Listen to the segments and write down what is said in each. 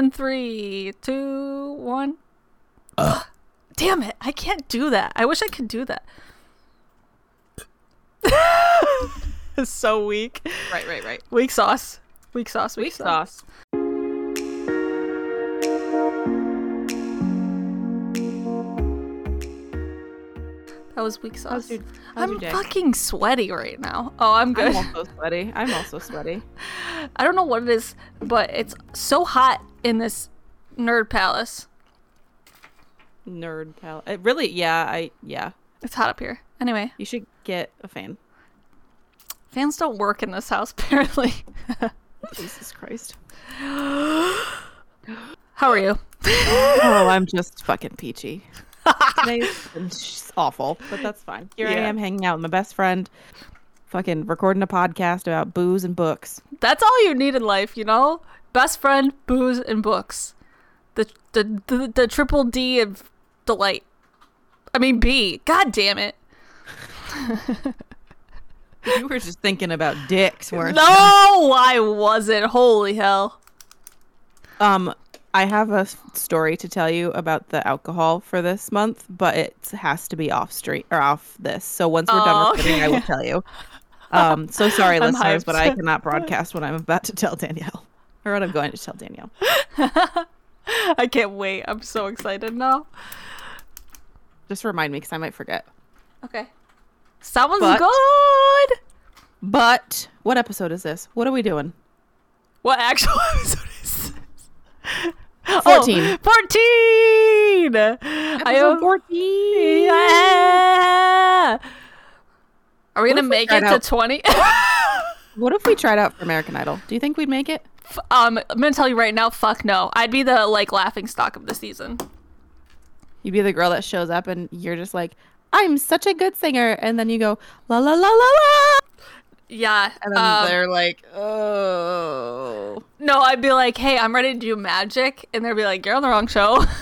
And three, two, one. Damn it! I can't do that. I wish I could do that. it's so weak. Right, right, right. Weak sauce. Weak sauce. Weak, Weak sauce. sauce. That was weak sauce. Your, I'm fucking sweaty right now. Oh, I'm good. I'm also sweaty. I'm also sweaty. I don't know what it is, but it's so hot in this nerd palace. Nerd palace. It uh, really, yeah, I, yeah. It's hot up here. Anyway, You should get a fan. fans don't work in this house, apparently. Jesus Christ. How are you? Oh, I'm just fucking peachy. Today's awful, but that's fine. Here I am hanging out with my best friend, fucking recording a podcast about booze and books. That's all you need in life, you know? Best friend, booze, and books. The the the, the triple D of delight. I mean B. God damn it. You were just thinking about dicks, weren't No, I wasn't. Holy hell. Um, I have a story to tell you about the alcohol for this month, but it has to be off street or off this. So once we're Oh, done recording, I will tell you. Um, so sorry, I'm listeners, but I cannot broadcast what I'm about to tell Danielle, or what I'm going to tell Danielle. I can't wait. I'm so excited now. Just remind me, because I might forget. Okay. Sounds But- good. But what episode is this? What are we doing? What actual episode is this? 14. Oh, 14! I Episode am 14. Yeah! Are we gonna make tried it to 20? What if we tried out for American Idol? Do you think we'd make it? Um, I'm gonna tell you right now, fuck no. I'd be the like laughing stock of the season. You'd be the girl that shows up and you're just like, I'm such a good singer. And then you go, la la la la la. Yeah. And then um, they're like, oh. no, I'd be like, hey, I'm ready to do magic, and they'd be like, you're on the wrong show.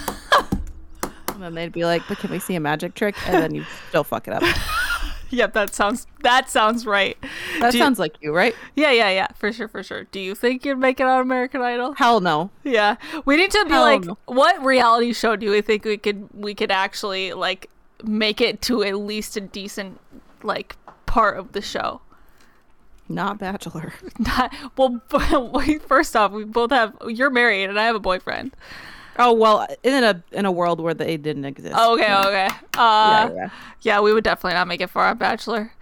And then they'd be like, but can we see a magic trick? And then you still fuck it up. yep, that sounds that sounds right. That Do you- sounds like you, right? Yeah, yeah, yeah, for sure, for sure. Do you think you'd make it on American Idol? Hell no. Yeah, we need to be Hell like, no. what reality show do we think we could we could actually like make it to at least a decent like part of the show? Not Bachelor. Not well. First off, we both have. You're married, and I have a boyfriend. Oh, well, in a in a world where they didn't exist. Oh, okay, Yeah. okay. Uh, Yeah, yeah. yeah, we would definitely not make it far on Bachelor.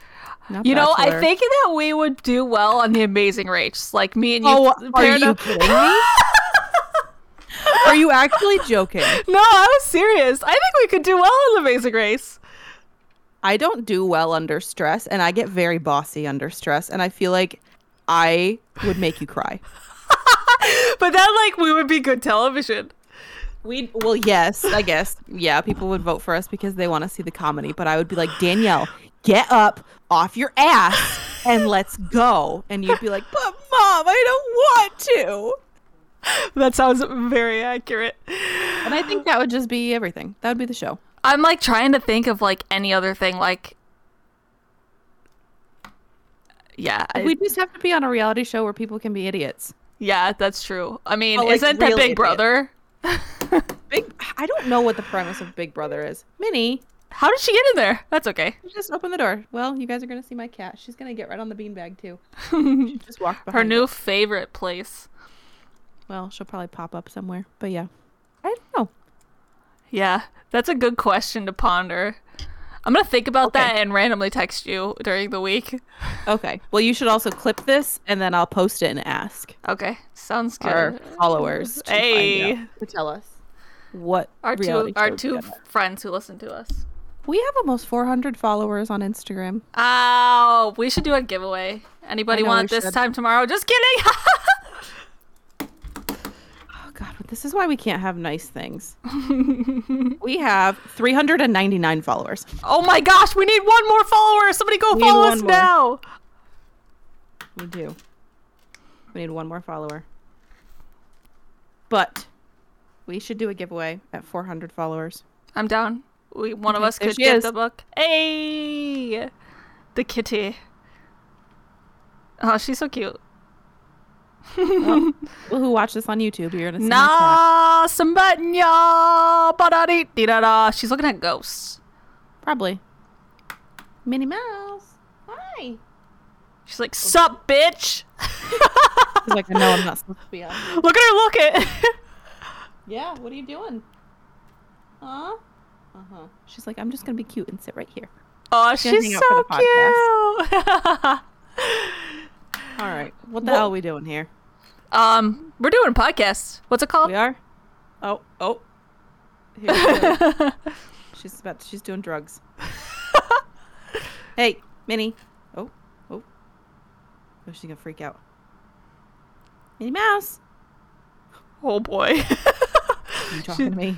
Not You know, I think that we would do well on The Amazing Race, like me and you. Oh, are you up- kidding me? Are you actually joking? No, I was serious. I think we could do well on The Amazing Race. I don't do well under stress, and I get very bossy under stress, and I feel like I would make you cry. But then, like, we would be good television. We well, yes, I guess. Yeah, people would vote for us because they want to see the comedy, but I would be like, Danielle, get up off your ass and let's go. And you'd be like, but mom, I don't want to. That sounds very accurate. And I think that would just be everything. That would be the show. I'm like trying to think of like any other thing. Like, yeah, I- we just have to be on a reality show where people can be idiots. yeah, that's true. I mean, But, like, isn't that Big idiot. Brother? Big. I don't know what the premise of Big Brother is. Minnie, How did she get in there? That's okay. just open the door. Well, you guys are gonna see my cat. She's gonna get right on the beanbag too. She just walked behind. Her it. new favorite place. Well, she'll probably pop up somewhere. But yeah, I don't know. Yeah, that's a good question to ponder. I'm gonna think about Okay. that and randomly text you during the week. Okay. Well, you should also clip this and then I'll post it and ask Okay, sounds good. our followers to, Hey. find out, to tell us what Our two, our two we friends who listen to us. We have almost 400 followers on Instagram. Oh, we should do a giveaway. Anybody want this should. time tomorrow? Just kidding. God, but this is why we can't have nice things. we have 399 followers. oh my gosh, we need one more follower. Somebody go We follow us more. now. We do. We need one more follower. But we should do a giveaway at 400 followers. I'm down. We, one of us could get is. the book. Hey, the kitty. Oh, she's so cute. Well, well, who watch this on YouTube? You're gonna see my cat. Na sambanya ba-da-dee-dee-da-da. She's looking at ghosts. Probably. Minnie Mouse. Hi. She's like, "Sup, bitch." He's like, I know I'm not supposed to be on. here." Look at her. Look at. Yeah. What are you doing? Huh? Uh huh. She's like, I'm just gonna be cute and sit right here. oh, gonna she's hang out for so cute. All right. What the Well- hell are we doing here? Um, we're doing a podcast. What's it called? We are. Oh. Oh. Here she's about. she's doing drugs. hey, Minnie. Oh. Oh. Oh, she's gonna freak out. Minnie Mouse. Oh boy, Are you talking to me?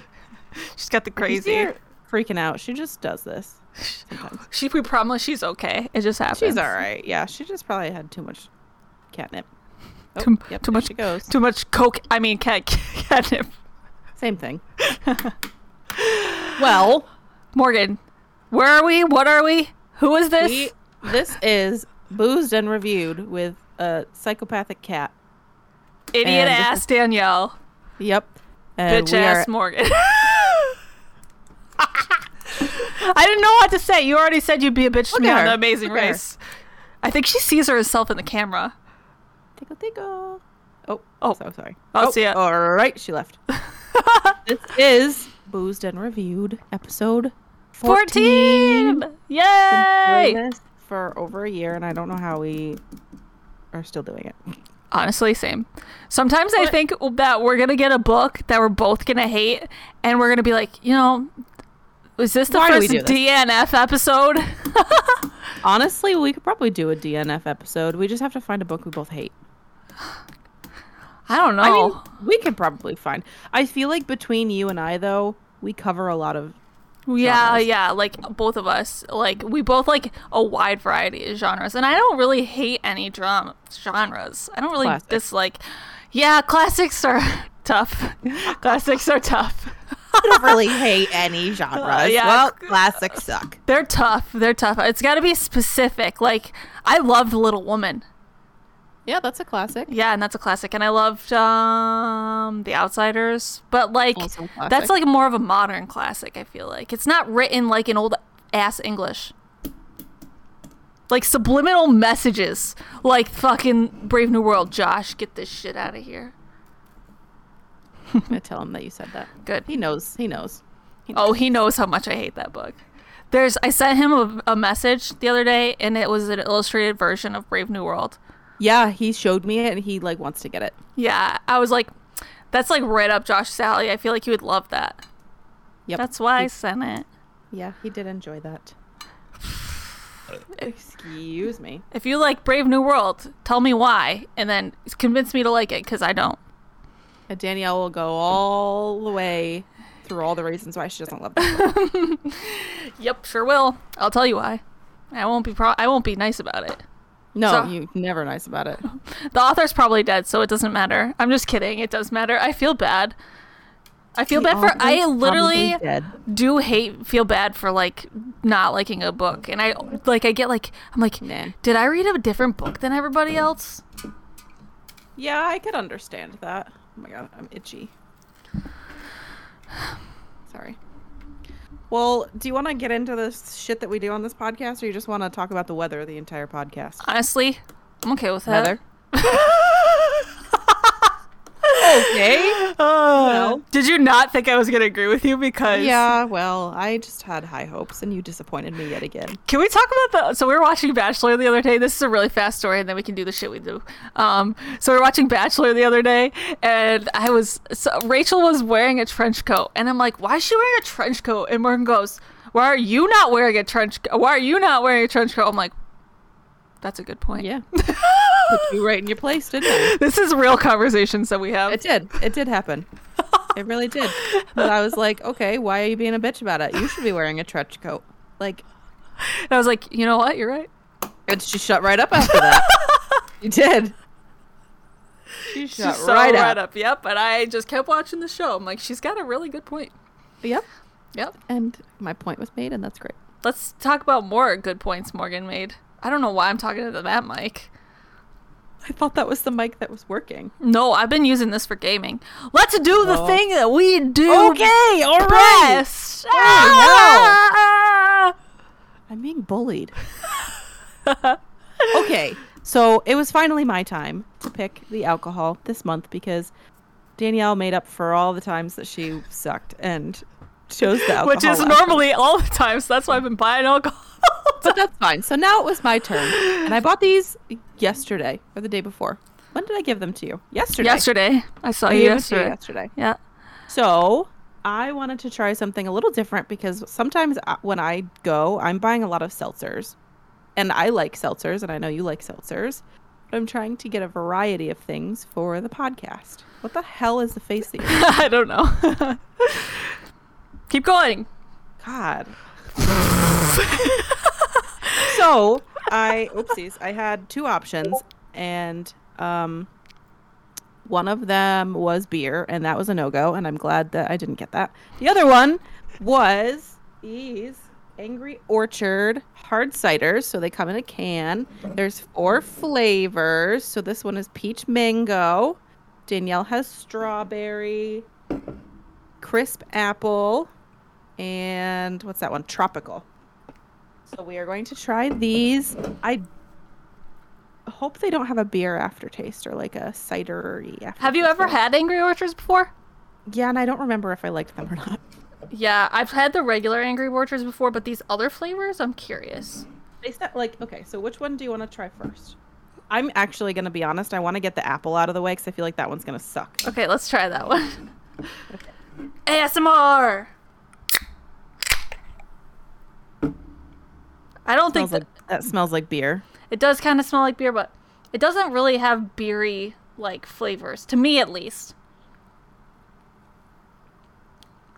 she's got the crazy. freaking out. She just does this. Sometimes. She, we promise she's okay. It just happens. She's all right. Yeah, she just probably had too much catnip. Oh, Too- yep, too much- goes. Too much coke. I mean, cat catnip. Same thing. well, Morgan, where are we? What are we? Who is this? we, this is boozed and reviewed with a psychopathic cat. Idiot and ass Danielle. Yep. And Bitch ass are, Morgan. I didn't know what to say. You already said you'd be a bitch to Look me at on the her. Amazing Look. Race. I think she sees herself in the camera. Tickle tickle. Oh, Oh. so sorry. I'll oh, oh see ya. All right, she left. this is boozed and reviewed episode 14. 14! Yay! for over a year, and I don't know how we are still doing it. Honestly, same. Sometimes I think that we're going to get a book that we're both going to hate, and we're going to be like, you know, was this the first this? DNF episode? Honestly, we could probably do a DNF episode. We just have to find a book we both hate. I don't know. I mean, we could probably find. I feel like between you and I, though, we cover a lot of. Yeah, genres. yeah, like both of us, like we both like a wide variety of genres, and I don't really hate any drum genres. I don't really Classics. dislike. Yeah, classics are tough. classics are tough. I don't really hate any genres. Uh, yeah. Well, classics suck. They're tough. They're tough. It's got to be specific. Like I loved Little Woman. Yeah, that's a classic. Yeah, and that's a classic. And I loved um The Outsiders, but like Also a classic. that's like more of a modern classic. I feel like it's not written like in old ass English. Like subliminal messages, like fucking Brave New World. Josh, get this shit out of here. I'm gonna tell him that you said that. Good. He knows. He knows. Oh, he knows how much I hate that book. There's I sent him a, a message the other day, and it was an illustrated version of Brave New World. Yeah, he showed me it, and he like wants to get it. Yeah, I was like, that's like right up Josh's alley. I feel like you would love that. Yep. That's why I sent it. yeah, he did enjoy that. Excuse me. If you like Brave New World, tell me why, and then convince me to like it because I don't. And Danielle will go all the way through all the reasons why she doesn't love that. Yep, sure will. I'll tell you why. I won't be pro- I won't be nice about it. No, So- you never nice about it. The author's probably dead, so it doesn't matter. I'm just kidding. It does matter. I feel bad. I feel The bad for. I literally do hate feel bad for like not liking a book, and I like I get like I'm like, Nah. did I read a different book than everybody else? Yeah, I could understand that. Oh my god, I'm itchy. Sorry. Well, do you want to get into this shit that we do on this podcast, or you just want to talk about the weather the entire podcast? Honestly, I'm okay with that. Weather. okay. Uh, Did you not think I was gonna agree with you? Because Yeah, well, I just had high hopes, and you disappointed me yet again. Can we talk about the? So we were watching Bachelor the other day. This is a really fast story, and then we can do the shit we do. Um, so we were watching Bachelor the other day, and I was so Rachel was wearing a trench coat, and I'm like, why is she wearing a trench coat? And Morgan goes, why are you not wearing a trench? Co- why are you not wearing a trench coat? I'm like, that's a good point. Yeah. Put you right in your place, didn't I? This is real conversations that we have. It did. It did happen. It really did. But I was like, okay, why are you being a bitch about it? You should be wearing a trench coat. Like, And I was like, you know what? You're right. and she shut right up after that. you did. She shut She's so right, right up. up. Yep. But I just kept watching the show. I'm like, she's got a really good point. Yep. Yep. And my point was made, and that's great. Let's talk about more good points Morgan made. I don't know why I'm talking to that mic. I thought that was the mic that was working. No, I've been using this for gaming. Let's do the Oh. thing that we do Okay, all best. Holy Ah! I'm being bullied. okay, so it was finally my time to pick the alcohol this month because Danielle made up for all the times that she sucked and chose the alcohol. Which is last normally all the time, so that's why I've been buying alcohol. but that's fine. So now it was my turn, and I bought these yesterday or the day before. When did I give them to you? Yesterday. yesterday. I saw I you gave them to you yesterday. yesterday. Yeah. So I wanted to try something a little different because sometimes uh, when I go, I'm buying a lot of seltzers, and I like seltzers, and I know you like seltzers. But I'm trying to get a variety of things for the podcast. What the hell is the face that you're? I don't know. Keep going. God. so I oopsies. I had two options, and um, one of them was beer, and that was a no go, and I'm glad that I didn't get that. The other one was these Angry Orchard hard ciders. So they come in a can. There's four flavors. So this one is peach mango. Danielle has strawberry, crisp apple, and what's that one? Tropical. So we are going to try these. I hope they don't have a beer aftertaste or like a cidery aftertaste. Have you ever had Angry Orchards before? Yeah, and I don't remember if I liked them or not. Yeah, I've had the regular Angry Orchards before, but these other flavors, I'm curious. They said like okay, so which one do you want to try first? I'm actually gonna be honest. I want to get the apple out of the way because I feel like that one's gonna suck. Okay, let's try that one. ASMR. I don't think that like, that smells like beer. it does kind of smell like beer, but it doesn't really have beery like flavors to me at least.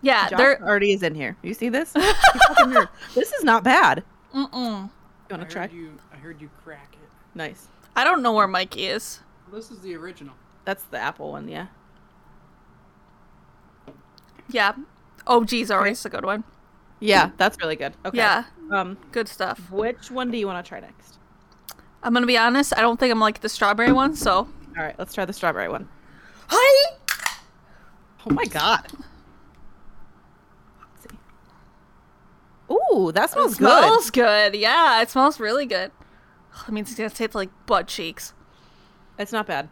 Yeah, Josh they're already is in here. You see this? You fucking nerd. This is not bad. mm-mm. You want to try? you. I heard you crack it. Nice. I don't know where Mikey is. This is the original. That's the apple one, yeah. Yeah. Oh geez, always a good one. Yeah, that's really good. Okay. Yeah, Um, good stuff. which one do you want to try next? I'm gonna be honest, I don't think I'm like the strawberry one, so All right, let's try the strawberry one. Hi Oh my god. Let's see. Ooh, that smells, It smells good. Yeah, it smells really good. That means it's gonna taste like butt cheeks. It's not bad.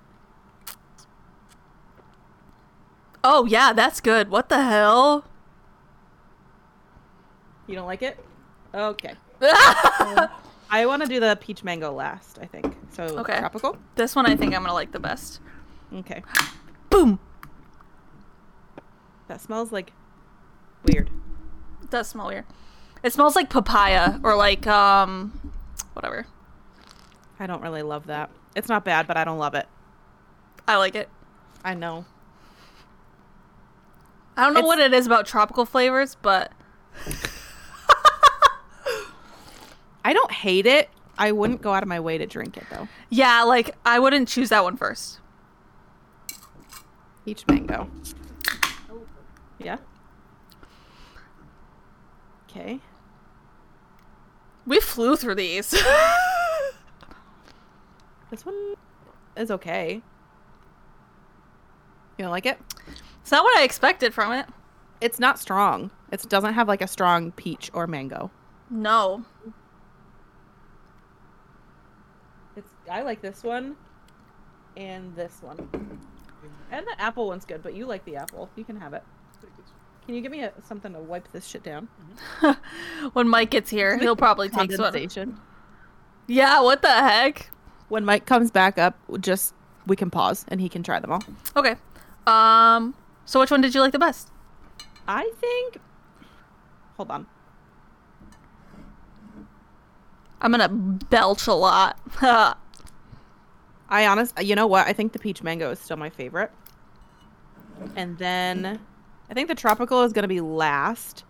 Oh yeah, that's good. What the hell? You don't like it? Okay. I want to do the peach mango last, I think. So Okay. tropical? this one I think I'm gonna like the best. Okay. Boom. That smells like weird. It does smell weird. It smells like papaya or like um, whatever. I don't really love that. It's not bad, but I don't love it. I like it. I know. I don't know It's- what it is about tropical flavors, but I don't hate it. I wouldn't go out of my way to drink it though. yeah, like I wouldn't choose that one first. Peach mango. Yeah. Okay. We flew through these. This one is okay. You don't like it? it's not what I expected from it. It's not strong. It doesn't have like a strong peach or mango. No. It's I like this one and this one. And the apple one's good, but you like the apple. You can have it. Can you give me a, something to wipe this shit down? When Mike gets here, he'll probably take. Condensation. Yeah, what the heck? When Mike comes back up, just we can pause and he can try them all. Okay. Um so which one did you like the best? I think. Hold on. I'm gonna belch a lot. I honestly, you know what? I think the peach mango is still my favorite. And then I think the tropical is gonna be last.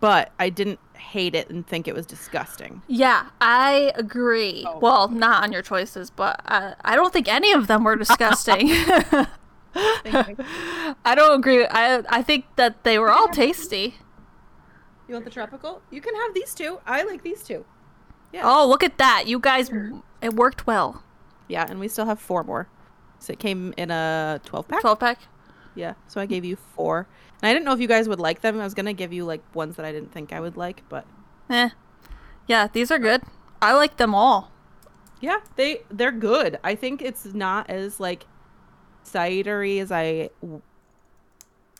But I didn't hate it and think it was disgusting. yeah, I agree. Oh. Well, not on your choices, but uh, I don't think any of them were disgusting. I don't agree. I I think that they were all tasty. You want the tropical? You can have these two. I like these two. Yeah. Oh, look at that. You guys it worked well. Yeah, and we still have four more. So it came in a 12 pack. 12 pack. Yeah. So I gave you four. And I didn't know if you guys would like them. I was going to give you like ones that I didn't think I would like, but Eh. Yeah, these are good. I like them all. yeah, they they're good. I think it's not as like cidery as I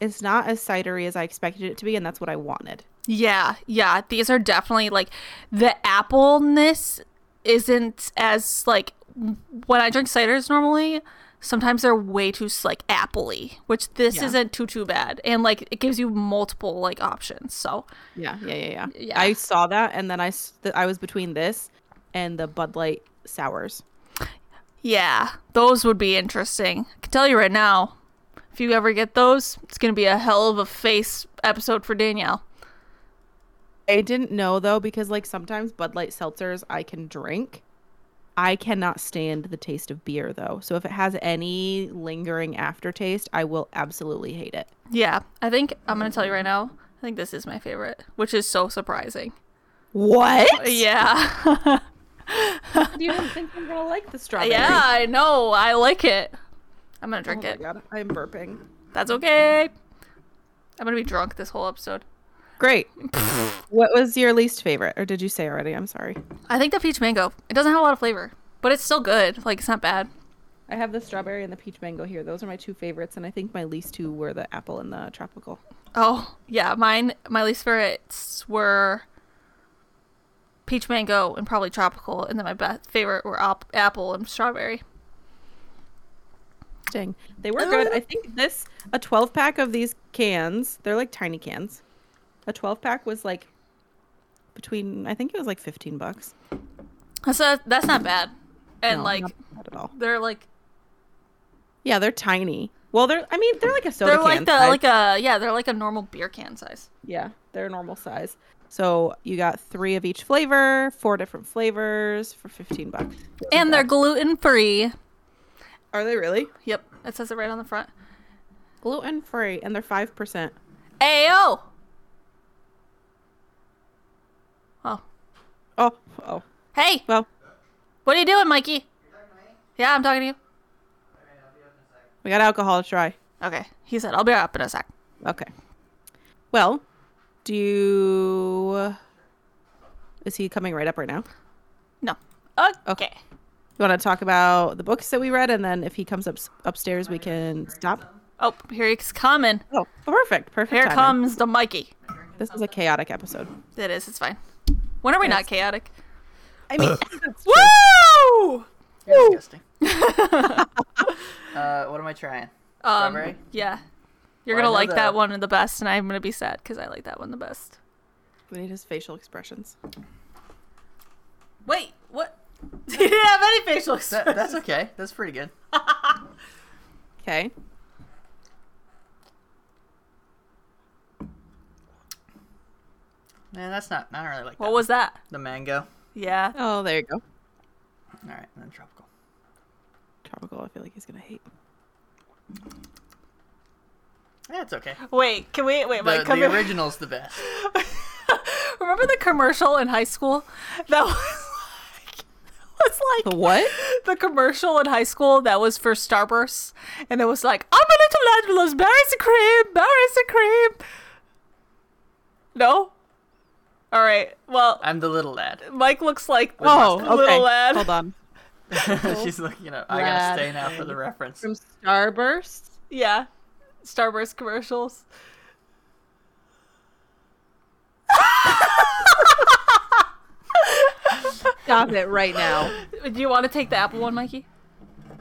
it's not as cidery as I expected it to be and that's what I wanted. Yeah, yeah, these are definitely like the appleness isn't as like when I drink ciders normally. Sometimes they're way too like appley, which this Yeah. isn't too too bad, and like it gives you multiple like options. So Yeah, yeah, yeah, yeah. Yeah. I saw that and then I th- I was between this and the Bud Light sours. yeah, those would be interesting. I can tell you right now, if you ever get those, it's gonna be a hell of a face episode for Danielle. I didn't know though because like sometimes Bud Light seltzers I can drink. I cannot stand the taste of beer though. So if it has any lingering aftertaste, I will absolutely hate it. Yeah, I think I'm gonna tell you right now. I think this is my favorite, which is so surprising. What? Yeah. You didn't think I'm gonna like the strawberry? Yeah, I know. I like it. I'm gonna Oh drink my it. god, I'm burping. That's okay. I'm gonna be drunk this whole episode. Great. what was your least favorite, or did you say already? I'm sorry. I think the peach mango. It doesn't have a lot of flavor, but it's still good. Like it's not bad. I have the strawberry and the peach mango here. Those are my two favorites, and I think my least two were the apple and the tropical. Oh yeah, mine. My least favorites were peach mango and probably tropical, and then my best favorite were op- apple and strawberry. Dang, they were uh, good. I think this a 12 pack of these cans. They're like tiny cans. A 12 pack was like between. I think it was like 15 bucks. That's a, that's not bad. And No, like not at all. they're like Yeah, they're tiny. Well, they're. I mean, they're like a soda they're can. like the size. like a yeah they're like a normal beer can size. Yeah, they're normal size. So you got three of each flavor, four different flavors for 15 bucks. And they're gluten free. are they really Yep, it says it right on the front. gluten free? And they're five percent. Ayo. Oh, Oh, oh. hey, Well, what are you doing, Mikey? Yeah, I'm talking to you. we got alcohol to try. Okay, he said I'll be up in a sec. Okay. Well, do you... Is he coming right up right now? No. Okay. Okay. You want to talk about the books that we read, and then if he comes up upstairs, we can stop. Oh, here he's coming. Oh, perfect, perfect. Here timing. comes the Mikey. This is a chaotic episode. It is. It's fine. When are we not chaotic? I mean, Woo! You're disgusting. uh, what am I trying? Um, Strawberry? yeah. You're Well, gonna like the- that one the best, and I'm gonna be sad because I like that one the best. we need his facial expressions. Wait, what? he didn't have any facial That, expressions. that's okay. That's pretty good. Okay. Man, that's not. I don't really like What that. was that? the mango? Yeah. Oh, there you go. All right, and then tropical. Tropical. I feel like he's gonna hate. Yeah, it's okay. Wait, can we wait? The, Mike, come the original's the best. Remember the commercial in high school that was like was like The what? the commercial in high school that was for Starburst, and it was like, "I'm a little lad who loves berries and cream, berries and cream." No. All right. Well, I'm the little lad. Mike looks like the Oh, little okay. lad. Hold on. She's looking up. I Lad. gotta stay now for the reference. From Starburst. Yeah. Starburst commercials. Stop it right now. Do you want to take the apple one, Mikey?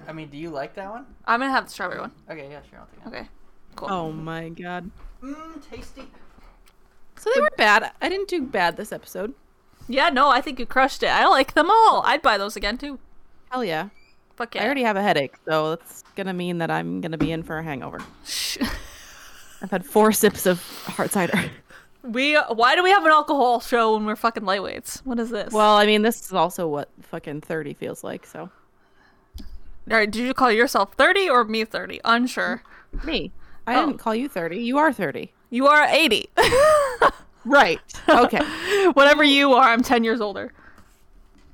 I mean, do you like that one? I'm gonna have the strawberry one. Okay, yeah, sure. I'll take it. Okay. Cool. Oh my god. Mmm, tasty. So they were bad. I didn't do bad this episode. Yeah, no, I think you crushed it. I like them all. I'd buy those again too. Hell yeah. Fuck yeah. I already have a headache, so that's gonna mean that I'm gonna be in for a hangover. I've had four sips of hard cider. We why do we have an alcohol show when we're fucking lightweights? What is this? Well, I mean, this is also what fucking 30 feels like, so. all right. Did you call yourself thirty or me thirty? Unsure. Me. I Oh. didn't call you 30. You are 30. You are eighty. Right. Okay. Whatever you are, I'm ten years older.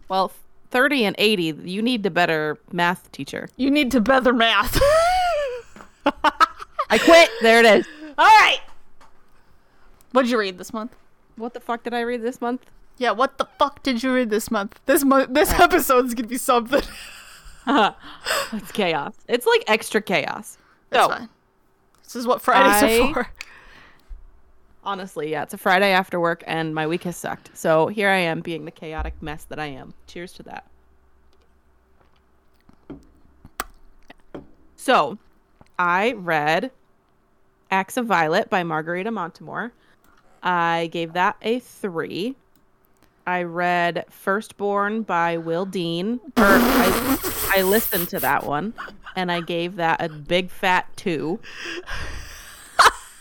well, 30 and 80, you need a better math teacher. You need to better math. I quit. there it is. All right. What did you read this month? What the fuck did I read this month? Yeah, what the fuck did you read this month? This month, this episode's gonna be something. It's chaos. It's like extra chaos. That's So, fine. This is what Fridays I- are for. Honestly, yeah, it's a Friday after work and my week has sucked. So here I am being the chaotic mess that I am. Cheers to that. So I read Acts of Violet by Margarita Montimore. I gave that a three. I read Firstborn by Will Dean. Or I, I listened to that one and I gave that a big fat two.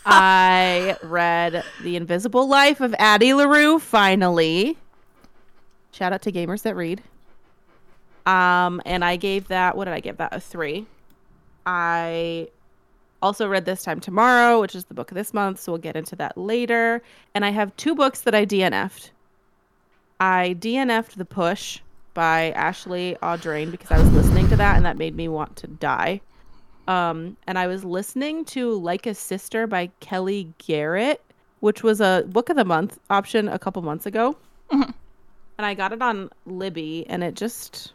I read The Invisible Life of Addie LaRue finally. Shout out to gamers that read. Um, and I gave that what did I give that? A three. I also read This Time Tomorrow, which is the book of this month, so we'll get into that later. And I have two books that I DNF'd. I DNF'd The Push by Ashley Audrain because I was listening to that and that made me want to die. Um, and I was listening to Like a Sister by Kellye Garrett, which was a book of the month option a couple months ago. Mhm. And I got it on Libby and it just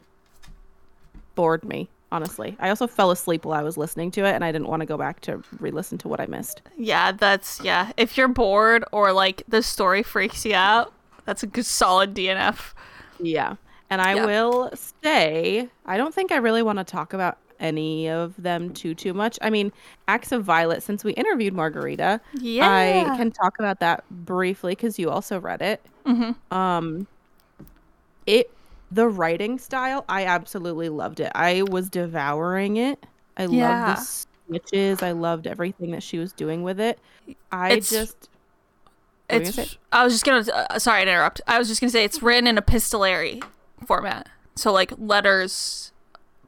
bored me, honestly. I also fell asleep while I was listening to it and I didn't want to go back to re listen to what I missed. Yeah, that's yeah. If you're bored or like the story freaks you out, that's a good solid DNF. Yeah. And I Yeah. will say, I don't think I really want to talk about any of them too too much. I mean, Acts of Violet since we interviewed Margarita, Yeah. I can talk about that briefly cuz you also read it. Mm-hmm. Um it the writing style, I absolutely loved it. I was devouring it. I Yeah. loved the switches. I loved everything that she was doing with it. I It's- just What were you It's. I was just gonna. Uh, sorry to interrupt. I was just gonna say it's written in epistolary format. So like letters,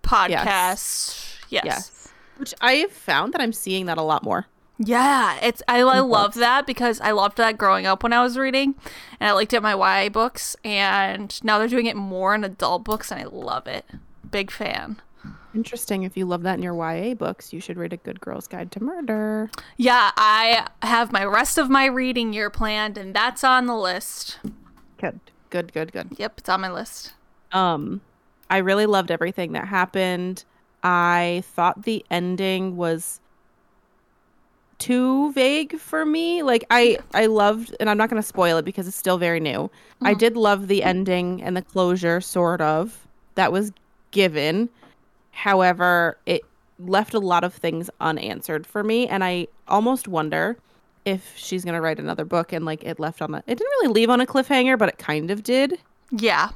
podcasts. Yes. yes. Which I have found that I'm seeing that a lot more. Yeah, it's I, I love that because I loved that growing up when I was reading, and I liked it in my YA books, and now they're doing it more in adult books, and I love it. Big fan. Interesting. If you love that in your YA books, you should read A Good Girl's Guide to Murder. Yeah, I have my rest of my reading year planned, and that's on the list. Good. Good, good, good. Yep, it's on my list. Um I really loved everything that happened. I thought the ending was too vague for me. Like I I loved and I'm not going to spoil it because it's still very new. I Mhm. did love the ending and the closure sort of that was given. However, it left a lot of things unanswered for me and I almost wonder if she's going to write another book and like it left on a it didn't really leave on a cliffhanger, but it kind of did. Yeah.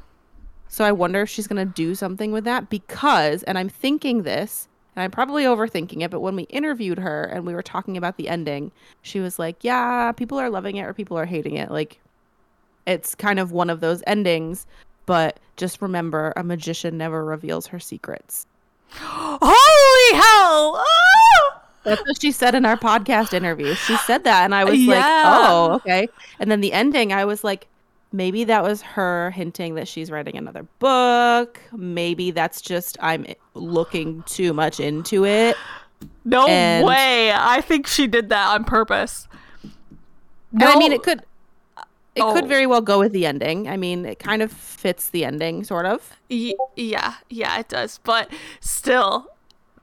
So I wonder if she's going to do something with that because, and I'm thinking this, and I'm probably overthinking it, but when we interviewed her and we were talking about the ending, she was like, yeah, people are loving it or people are hating it. Like, it's kind of one of those endings, but just remember a magician never reveals her secrets. Holy hell! Ah! That's what she said in our podcast interview. She said that, and I was Yeah. like, oh, okay. And then the ending, I was like, maybe that was her hinting that she's writing another book. Maybe that's just I'm looking too much into it. No And- way! I think she did that on purpose. And I mean, it could. It Oh. could very well go with the ending. I mean, it kind of fits the ending, sort of. Y- yeah, yeah, it does. But still,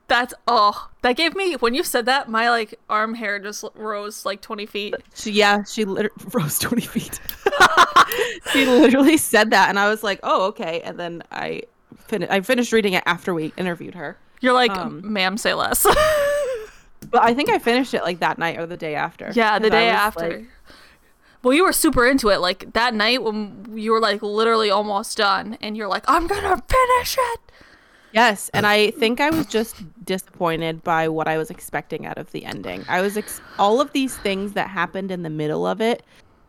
that's oh, that gave me when you said that, my like arm hair just rose like twenty feet. She, yeah, she liter- rose 20 feet. she literally said that, and I was like, oh, okay. And then I, fin- I finished reading it after we interviewed her. You're like, Um, ma'am, say less. But I think I finished it like that night or the day after. yeah, the day after. like- well, you were super into it. Like that night when you were like literally almost done, and you're like, I'm gonna finish it. Yes, and uh. I think I was just disappointed by what I was expecting out of the ending. I was ex- all of these things that happened in the middle of it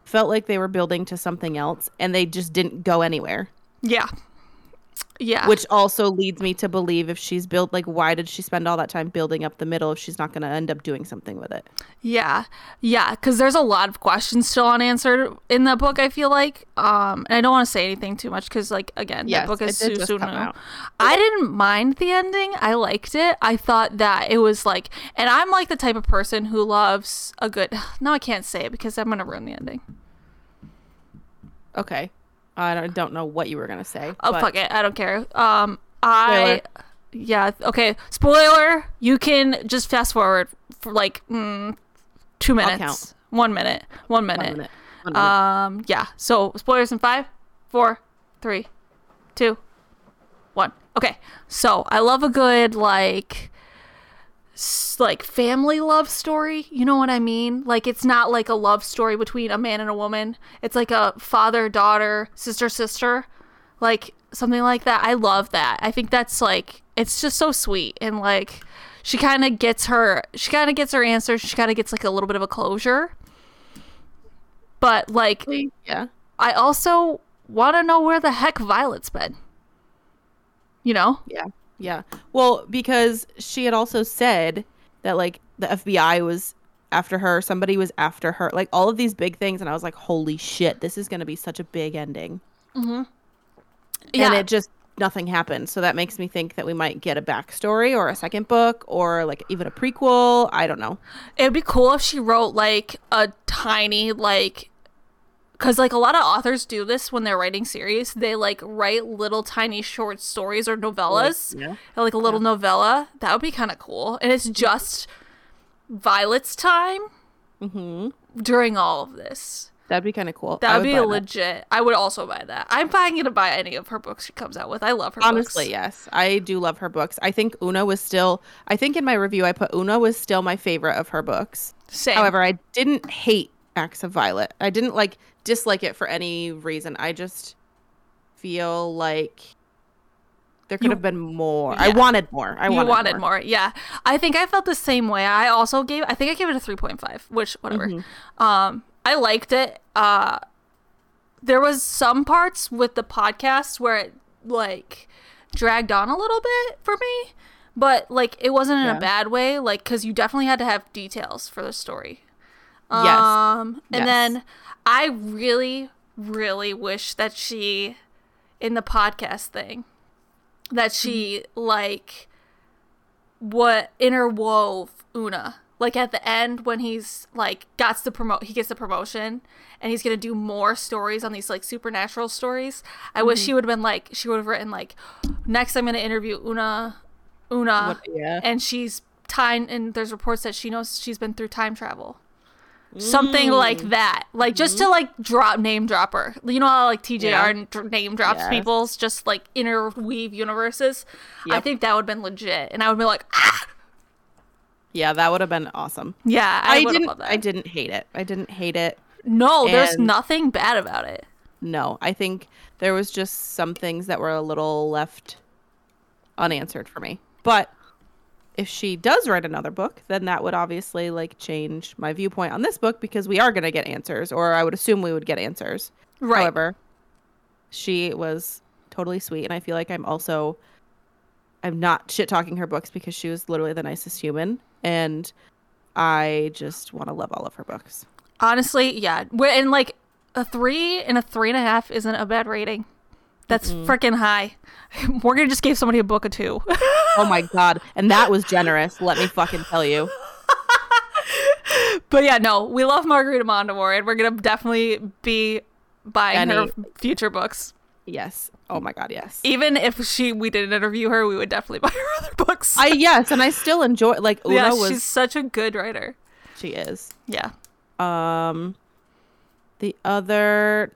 felt like they were building to something else, and they just didn't go anywhere. Yeah. Yeah. Which also leads me to believe if she's built like why did she spend all that time building up the middle if she's not going to end up doing something with it? Yeah, yeah, because there's a lot of questions still unanswered in the book. I feel like, um, and I don't want to say anything too much because, like, again, Yes, that book is so soon out. I didn't mind the ending. I liked it. I thought that it was like, and I'm like the type of person who loves a good. No, I can't say it because I'm gonna ruin the ending. Okay. I don't, don't know what you were going to say. Oh but fuck it, I don't care. Um, I. Yeah. Okay. Spoiler. You can just fast forward for like mm, two minutes. One minute. One One minute. minute. One minute. Um, yeah. So spoilers in five, four, three, two, one. Okay. So I love a good like, like family love story. You know what I mean? Like it's not like a love story between a man and a woman. It's like a father daughter, sister sister, like something like that. I love that. I think that's like it's just so sweet and like she kind of gets her she kind of gets her answer. She kind of gets like a little bit of a closure. But like yeah. I also want to know where the heck Violet's been. You know? Yeah. Yeah. Well, because she had also said that like the FBI was after her, somebody was after her, like all of these big things and I was like, "Holy shit, this is going to be such a big ending." Mm-hmm. Yeah. And it just nothing happened. So that makes me think that we might get a backstory or a second book or like even a prequel. I don't know. It'd be cool if she wrote like a tiny like cuz like a lot of authors do this when they're writing series. They like write little tiny short stories or novellas. Yeah. Or, like a little novella. That would be kind of cool. And it's just Violet's time Mhm. during all of this. That'd be kind of cool. That would be legit. I would also buy that. I'm buying to buy any of her books she comes out with. I love her books. Honestly, yes. I do love her books. I think Oona was still I think in my review I put Oona was still my favorite of her books. Same. However, I didn't hate Acts of Violet. I didn't like dislike it for any reason. I just feel like there could You- have been more. I wanted more. I you wanted, wanted more. Yeah. I think I felt the same way. I also gave I think I gave it a 3.5, which whatever. Mm-hmm. Um I liked it. Uh there was some parts with the podcast where it like dragged on a little bit for me, but like it wasn't in Yeah. a bad way like cuz you definitely had to have details for the story. Yes. Um and Yes. then I really really wish that she in the podcast thing that she like what interwove Oona. Like at the end when he's like gets the promote he gets the promotion and he's gonna do more stories on these like supernatural stories. I wish she mm-hmm. would have been like she would have written like next I'm gonna interview Oona Oona What- yeah. and she's time and there's reports that she knows she's been through time travel. Something like Mm. that. Like just to like drop name dropper. You know how like TJR Yeah. name drops people's just like interweave universes. I think that would have been legit. And I would be like, ah! Yeah, that would have been awesome. Yeah, I, I, didn't that. I didn't hate it. I didn't hate it. no, there's nothing bad about it. No, I think there was just some things that were a little left unanswered for me. But if she does write another book, then that would obviously like change my viewpoint on this book because we are going to get answers or I would assume we would get answers. Right. However, she was totally sweet and I feel like I'm also I'm not shit talking her books because she was literally the nicest human and I just want to love all of her books. Honestly, yeah. In like a three and a three and a half isn't a bad rating. That's freaking high. Morgan just gave somebody a book of two. Oh my god. And that was generous, let me fucking tell you. but yeah, no, we love Margarita Montimore, and we're gonna definitely be buying her future books. Yes. Oh my god, yes. Even if she we didn't interview her, we would definitely buy her other books. I yes, and I still enjoy like Oona yeah, was she's such a good writer. she is. Yeah. Um the other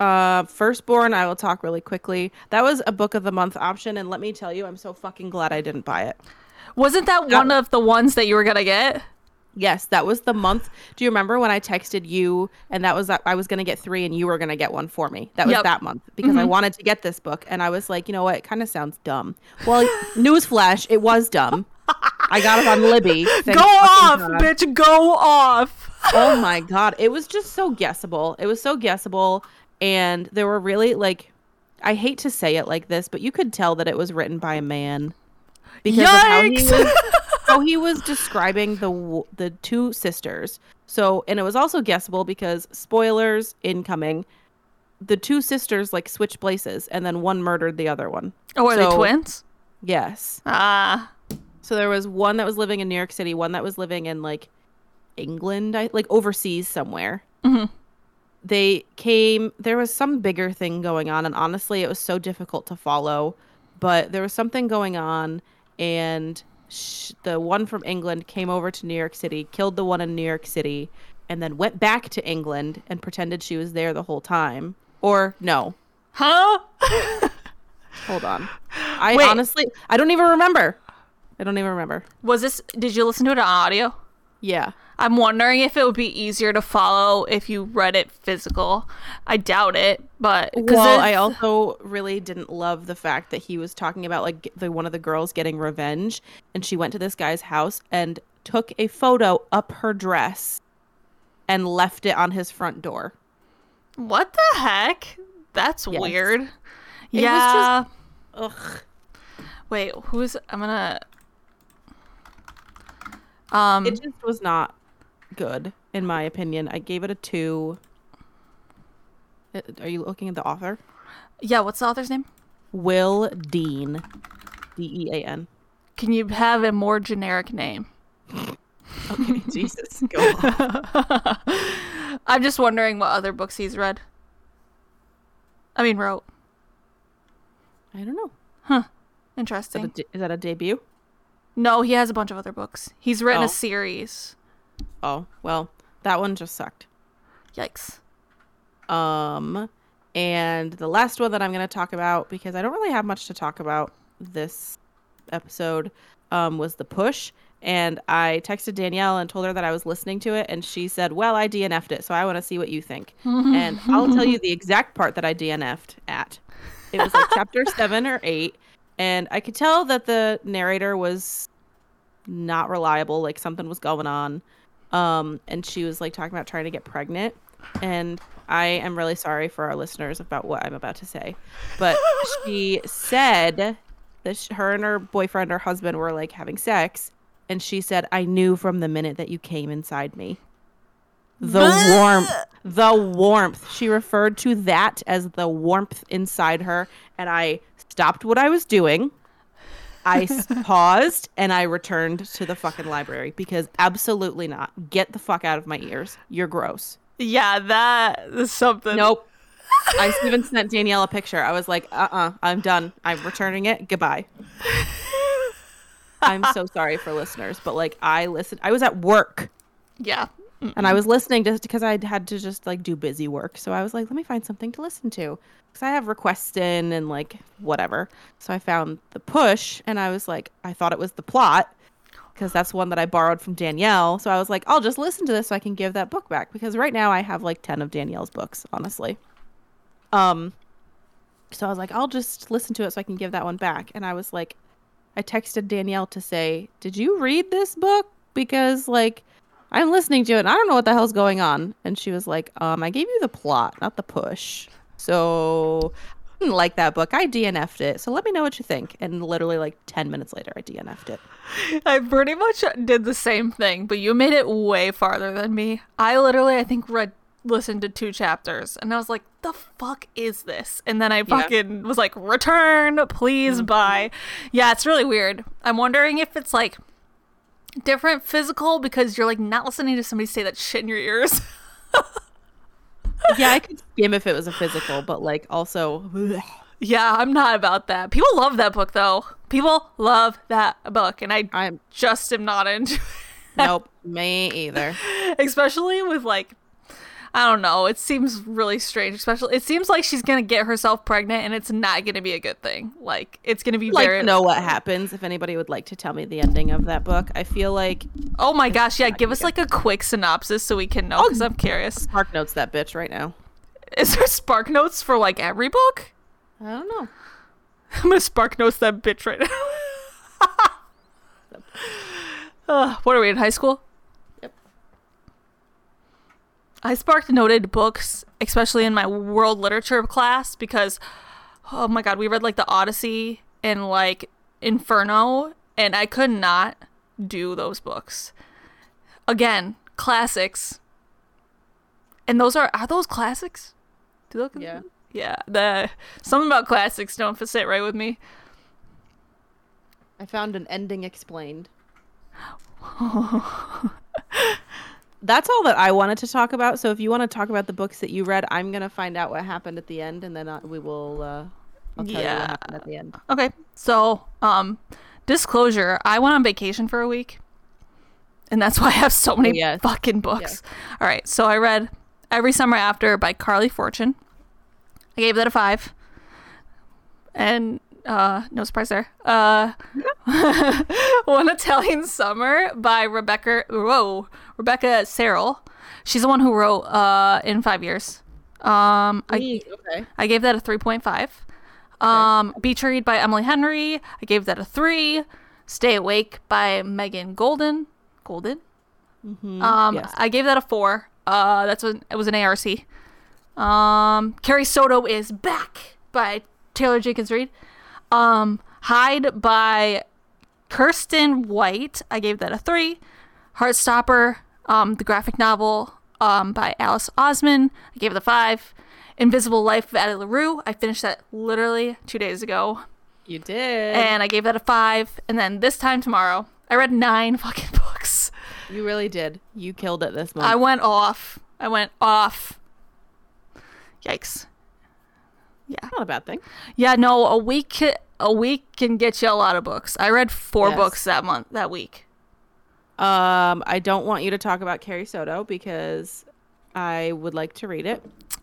uh Firstborn I will talk really quickly. That was a book of the month option and let me tell you I'm so fucking glad I didn't buy it. Wasn't that one of the ones that you were gonna get? Yes, that was the month. Do you remember when I texted you and that was that I was going to get 3 and you were going to get one for me? That was Yep. that month because I wanted to get this book and I was like, you know what? It kind of sounds dumb. Well, newsflash, it was dumb. I got it on Libby. Thank Go off, God. bitch! Go off. oh my god it was just so guessable it was so guessable and there were really like I hate to say it like this, but you could tell that it was written by a man because of how he was how he was describing the the two sisters. So, and it was also guessable because spoilers incoming. The two sisters like switched places, and then one murdered the other one. Oh, are they So- twins? Yes. Ah, So there was one that was living in New York City, one that was living in like England, I, like overseas somewhere. Mhm. They came. There was some bigger thing going on, and honestly, it was so difficult to follow. But there was something going on, and sh- the one from England came over to New York City, killed the one in New York City, and then went back to England and pretended she was there the whole time. Or no, huh? hold on. I Wait. honestly, I don't even remember. I don't even remember. Was this? Did you listen to it on audio? Yeah. I'm wondering if it would be easier to follow if you read it physical. I doubt it, but Well, it- I also really didn't love the fact that he was talking about like the one of the girls getting revenge, and she went to this guy's house and took a photo up her dress and left it on his front door. what the heck? That's Yes. weird. was yeah. Ugh. Wait, who's? I'm gonna. Um. It just was not good, in my opinion. I gave it a two. Uh, Are you looking at the author? yeah. What's the author's name? Will Dean, D E A N. Can you have a more generic name? Okay, Jesus, go on. I'm just wondering what other books he's read. I mean, wrote. I don't know. Is that, Interesting. a, de- is that a debut? No, he has a bunch of other books. He's written Oh. a series. Oh well, that one just sucked. Yikes. Um, and the last one that I'm going to talk about because I don't really have much to talk about this episode um, was the push. And I texted Danielle and told her that I was listening to it, and she said, "Well, I DNF'd it, so I want to see what you think." and I'll tell you the exact part that I DNF'd at. It was like chapter seven or eight, and I could tell that the narrator was not reliable. Like something was going on. Um, and she was like talking about trying to get pregnant. And I am really sorry for our listeners about what I'm about to say. But she said that sh- her and her boyfriend or husband were like having sex. And she said, I knew from the minute that you came inside me. The warmth. The warmth. She referred to that as the warmth inside her. And I stopped what I was doing. I paused and I returned to the fucking library because absolutely not. Get the fuck out of my ears. You're gross. Yeah, that is something. Nope. I even sent Danielle a picture. I was like, uh uh-uh, uh, i am done. I'm returning it. Goodbye. I'm so sorry for listeners, but like I listened, I was at work Yeah. And I was listening just because I had to just like do busy work. So I was like, let me find something to listen to because I have requests in and like whatever. So I found the push and I was like, I thought it was the plot because that's one that I borrowed from Danielle. So I was like, I'll just listen to this so I can give that book back because right now I have like 10 of Danielle's books, honestly. Um, so I was like, I'll just listen to it so I can give that one back. And I was like, I texted Danielle to say, Did you read this book? Because like I'm listening to it and I don't know what the hell's going on. And she was like, um, I gave you the plot, not the push. So I didn't like that book. I DNF'd it. So let me know what you think. And literally like 10 minutes later, I DNF'd it. I pretty much did the same thing, but you made it way farther than me. I literally, I think, read, listened to two chapters, and I was like, "The fuck is this?" And then I fucking was like, "Return, please, buy." Yeah, it's really weird. I'm wondering if it's like different physical because you're like not listening to somebody say that shit in your ears. yeah, I could skim if it was a physical, but like also, yeah, I'm not about that. People love that book though. People love that book, and I I'm just am not into. It. nope, me either. especially with like I don't know. It seems really strange. Especially, it seems like she's gonna get herself pregnant, and it's not gonna be a good thing. Like, it's gonna be like very. know what happens if anybody would like to tell me the ending of that book. I feel like Oh my gosh! Yeah, give us like a quick synopsis so we can know, because I'm curious. Spark notes that bitch right now. Is there spark notes for like every book? I don't know. I'm gonna spark notes that bitch right now. uh, what are we in high school? Yep. I sparked noted books, especially in my world literature class, because oh my god, we read like the Odyssey and like Inferno, and I could not do those books. Again, classics. And those are are those classics? Do those, Yeah. Yeah. The something about classics don't sit right with me. I found an ending explained. That's all that I wanted to talk about. So if you want to talk about the books that you read, I'm gonna find out what happened at the end, and then uh, we will. Uh, I'll tell you Yeah. what happened at the end. Okay. So, um, disclosure: I went on vacation for a week, and that's why I have so many yes. fucking books. All right. So I read Every Summer After by Carley Fortune. I gave that a five, and uh, no surprise there. Uh, One Italian Summer by Rebecca. Whoa, Rebecca Serle. She's the one who wrote uh, in five years. Um, I okay. I gave that a 3.5. Um, Beach Read by Emily Henry. I gave that a 3. Stay Awake by Megan Goldin. Goldin? Um, yes. I gave that a 4. Uh, that's what it was an ARC. Um, Carrie Soto is back by Taylor Jenkins Reid. Um, Hide by Kiersten White. I gave that a 3. Heartstopper, um, the graphic novel um, by Alice Oseman. I gave it a five. Invisible Life of Addie LaRue. I finished that literally two days ago, You did. and I gave that a five. And then this time tomorrow, I read nine fucking books. you really did. You killed it this month. I went off. I went off. Yikes. Not a bad thing. Yeah, no, a week a week can get you a lot of books. I read four Yes. books that month that week. Um, I don't want you to talk about Carrie Soto because I would like to read it.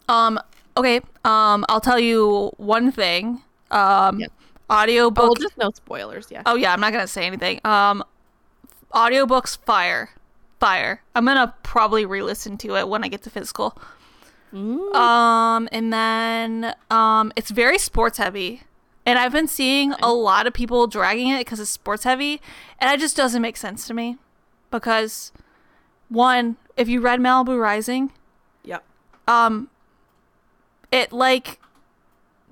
Um okay, um I'll tell you one thing. Um Yeah. audiobook Oh, just no spoilers. Yeah. Oh yeah, I'm not gonna say anything. Um, audiobooks fire, fire. I'm gonna probably re-listen to it when I get to physical. Mm. Um, and then um, it's very sports heavy, and I've been seeing a lot of people dragging it because it's sports heavy, and it just doesn't make sense to me. Because one, if you read Malibu Rising, Yep. um it like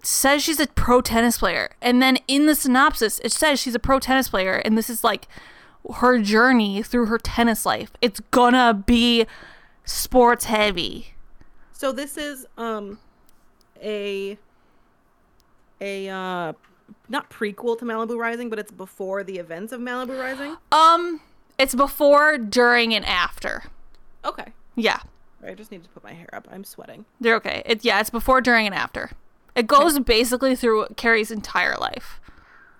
says she's a pro tennis player and then in the synopsis it says she's a pro tennis player and this is like her journey through her tennis life it's gonna be sports heavy So this is um a a uh not prequel to Malibu Rising, but it's before the events of Malibu Rising. um it's before during and after Okay. yeah I just need to put my hair up. I'm sweating. they're okay it yeah it's before during and after it goes basically through carrie's entire life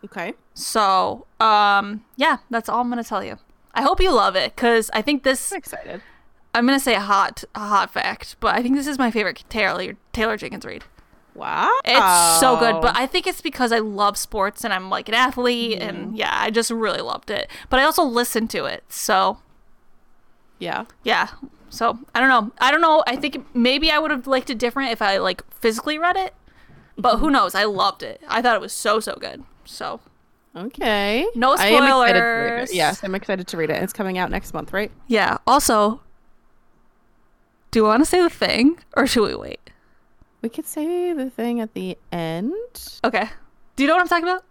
Okay. so um yeah that's all i'm gonna tell you i hope you love it because i think this I'm excited. I'm gonna say a hot a hot fact, but I think this is my favorite Taylor Taylor Jenkins Reid. Wow. It's so good, but I think it's because I love sports and I'm like an athlete, Mm-hmm. and yeah, I just really loved it. But I also listened to it, so yeah. yeah. So I don't know. I don't know. I think maybe I would have liked it different if I like physically read it, but Mm-hmm. who knows? I loved it. I thought it was so so good. So Okay. No I am excited to read spoilers. it. Yes, I'm excited to read it. It's coming out next month, right? yeah. Also, do you want to say the thing or should we wait? We could say the thing at the end. Okay. Do you know what I'm talking about?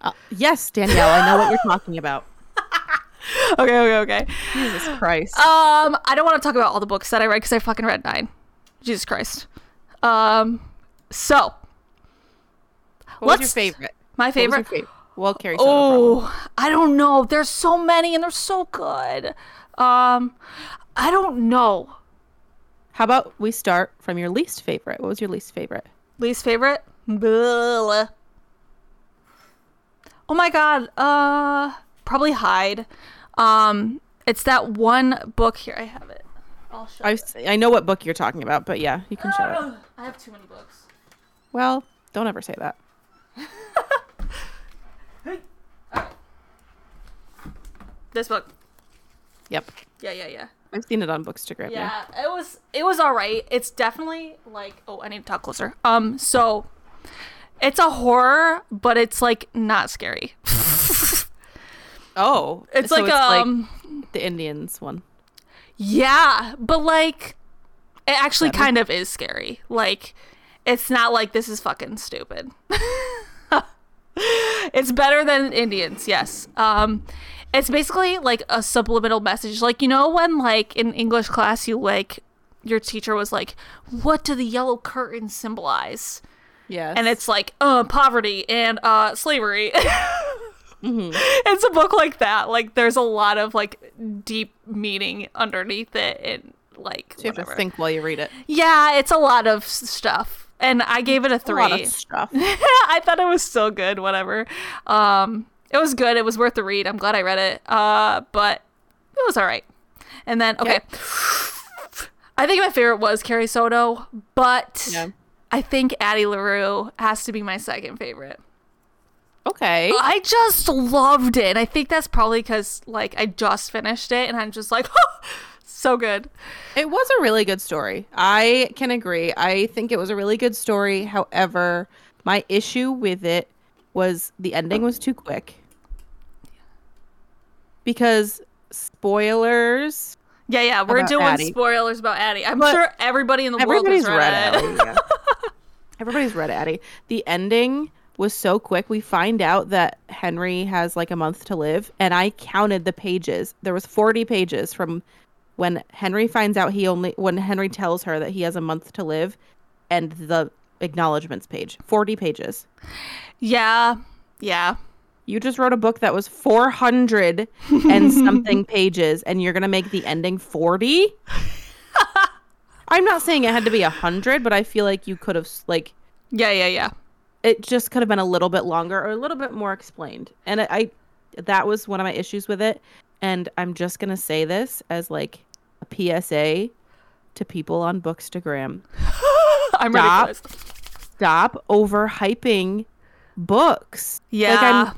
Uh, yes, Danielle, I know what you're talking about. Okay. Okay. Okay. Jesus Christ. Um, I don't want to talk about all the books that I read because I fucking read nine. Jesus Christ. Um, so what was your favorite? my What was your favorite. favorite? Well, Carrie. Oh, I don't know. There's so many and they're so good. Um, I don't know. How about we start from your least favorite? What was your least favorite? Least favorite? Blah. Oh my god. Uh, probably hide. Um, it's that one book here. I have it. I'll show I it. I know what book you're talking about, but yeah, you can show it. I have too many books. Well, don't ever say that. Hey. This book. Yep. Yeah, yeah, yeah. I've seen it on Bookstagram. Yeah. Yeah, it was it was all right. It's definitely like oh, I need to talk closer. Um, so it's a horror, but it's like not scary. Oh, It's so like um the Indians one. yeah, but like it actually kind of is scary. Like it's not like this is fucking stupid. it's better than Indians, yes. Um, it's basically like a subliminal message. Like you know when like in English class you like your teacher was like, "What do the yellow curtains symbolize?" yeah And it's like, uh, poverty and uh, slavery. It's a book like that. Like there's a lot of like deep meaning underneath it, and like so you have to think while you read it. Yeah, it's a lot of stuff. And I gave it a A three. lot of stuff. I thought it was so good, whatever. Um it was good. It was worth the read. I'm glad I read it. Uh but it was all right. And then okay. I think my favorite was Carrie Soto, but Yeah. I think Addie LaRue has to be my second favorite. Okay. I just loved it. And I think that's probably because like I just finished it and I'm just like so good. It was a really good story. I can agree. I think it was a really good story. However, my issue with it was the ending was too quick. Because spoilers, Yeah, yeah, we're doing Addie. spoilers about Addie. I'm But sure everybody in the world everybody's has read, read. Addie. yeah. Everybody's read Addie. The ending was so quick. We find out that Henry has like a month to live, and I counted the pages. There was 40 pages from when Henry finds out he only when Henry tells her that he has a month to live, and the acknowledgments page. 40 pages. Yeah, yeah. You just wrote a book that was 400 and something pages, and you're gonna make the ending 40. I'm not saying it had to be a hundred, but I feel like you could have like Yeah, yeah, yeah. it just could have been a little bit longer or a little bit more explained. And I, I that was one of my issues with it. And I'm just gonna say this as like a PSA to people on Bookstagram: I'm ready Stop. this. stop overhyping books. Yeah. Like I'm,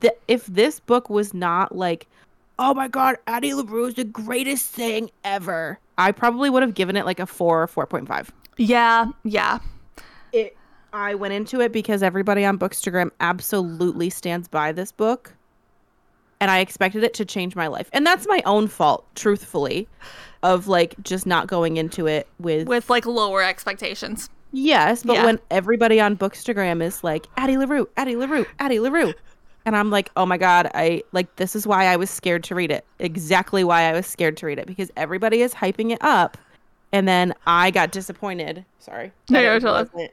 th- if this book was not like, oh my god, Addie LaRue is the greatest thing ever, I probably would have given it like a four or four point five. Yeah, yeah. it I went into it because everybody on Bookstagram absolutely stands by this book. And I expected it to change my life. And that's my own fault, truthfully, of like just not going into it with, With like lower expectations. yes, but Yeah. when everybody on Bookstagram is like Addie LaRue, Addie LaRue, Addie LaRue. And I'm like, oh my God, I like this is why I was scared to read it. Exactly why I was scared to read it. Because everybody is hyping it up. And then I got disappointed. Sorry. No, it totally- wasn't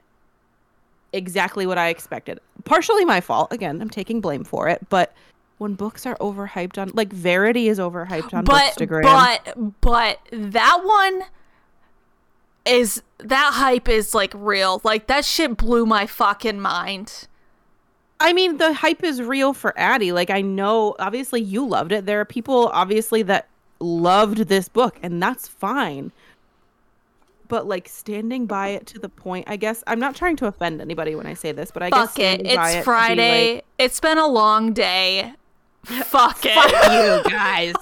exactly what I expected. Partially my fault. Again, I'm taking blame for it. But when books are overhyped on like Verity is overhyped on But Bookstagram. but but that one is that hype is like real. Like that shit blew my fucking mind. I mean, the hype is real for Addie. Like, I know, obviously, you loved it. There are people, obviously, that loved this book, and that's fine. But, like, standing by it to the point, I guess, I'm not trying to offend anybody when I say this, but I guess. Fuck it. standing by It's be Friday. like, it's been a long day. Fuck it. you guys.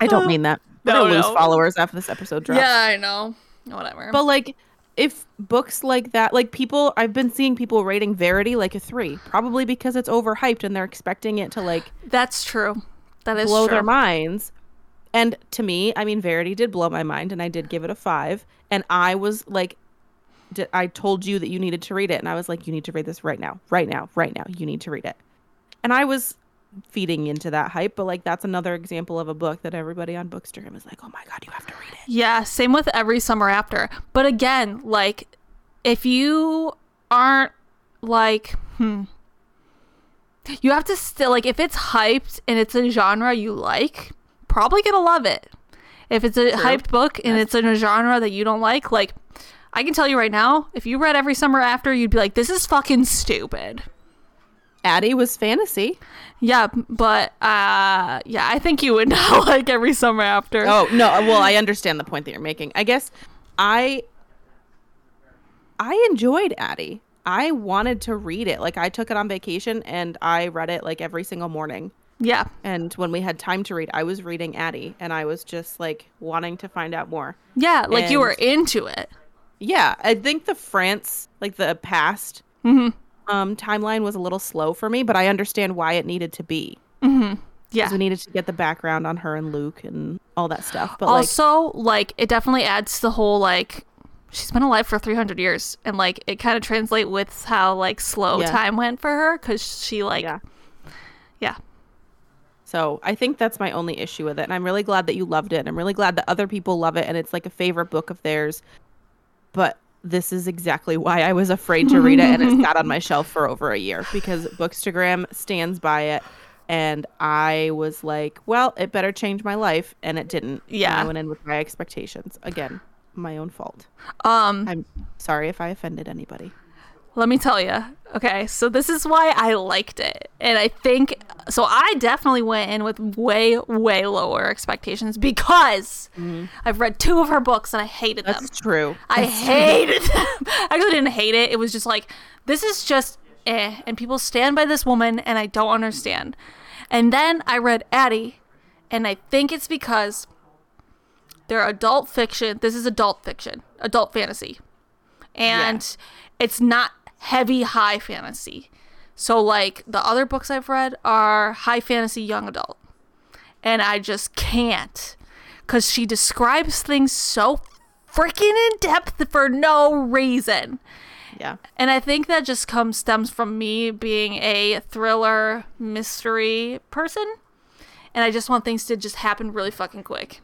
I don't mean that. We're No, gonna lose no. followers after this episode drops. Yeah, I know. Whatever. But like if books like that like people I've been seeing people rating Verity like a 3, probably because it's overhyped and they're expecting it to like That's true. That is blow true. their minds. And to me, I mean Verity did blow my mind and I did give it a 5 and I was like I told you that you needed to read it and I was like you need to read this right now. Right now. Right now. You need to read it. And I was feeding into that hype, but like that's another example of a book that everybody on Bookstagram is like, "Oh my god, you have to read it." Yeah, same with every summer after. But again, like if you aren't like hmm you have to still like if it's hyped and it's a genre you like, probably gonna love it. If it's a hyped book and it's in a genre that you don't like, like I can tell you right now, if you read every summer after, you'd be like, This is fucking stupid. Addie was fantasy. Yeah, but uh yeah, I think you would not like every summer after. Oh no, well I understand the point that you're making. I guess I I enjoyed Addie. I wanted to read it. Like I took it on vacation and I read it like every single morning. Yeah. And when we had time to read, I was reading Addie and I was just like wanting to find out more. Yeah, like you were into it. Yeah, I think the France, like the past Mhm. Um timeline was a little slow for me, but I understand why it needed to be. Yeah. 'Cause we needed to get the background on her and Luke and all that stuff. But like also like it definitely adds to the whole like she's been alive for 300 years and like it kind of translate with how like slow Yeah. time went for her cuz she like Yeah. yeah. So I think that's my only issue with it. And I'm really glad that you loved it. And I'm really glad that other people love it and it's like a favorite book of theirs. But this is exactly why I was afraid to read it and it sat on my shelf for over a year because Bookstagram stands by it. And I was like, well, it better change my life. And it didn't. And Yeah. I went in with my expectations. Again, my own fault. Um I'm sorry if I offended anybody. Let me tell you. Okay, so this is why I liked it. And I think so I definitely went in with way way lower expectations because I've read two of her books and I hated them. That's true. I hated them. I actually didn't hate it. It was just like this is just eh and people stand by this woman and I don't understand. And then I read Addie and I think it's because they're adult fiction. This is adult fiction, adult fantasy. And it's not heavy high fantasy. So like the other books I've read are high fantasy young adult. And I just can't cuz she describes things so freaking in depth for no reason. Yeah. And I think that just comes stems from me being a thriller mystery person. And I just want things to just happen really fucking quick.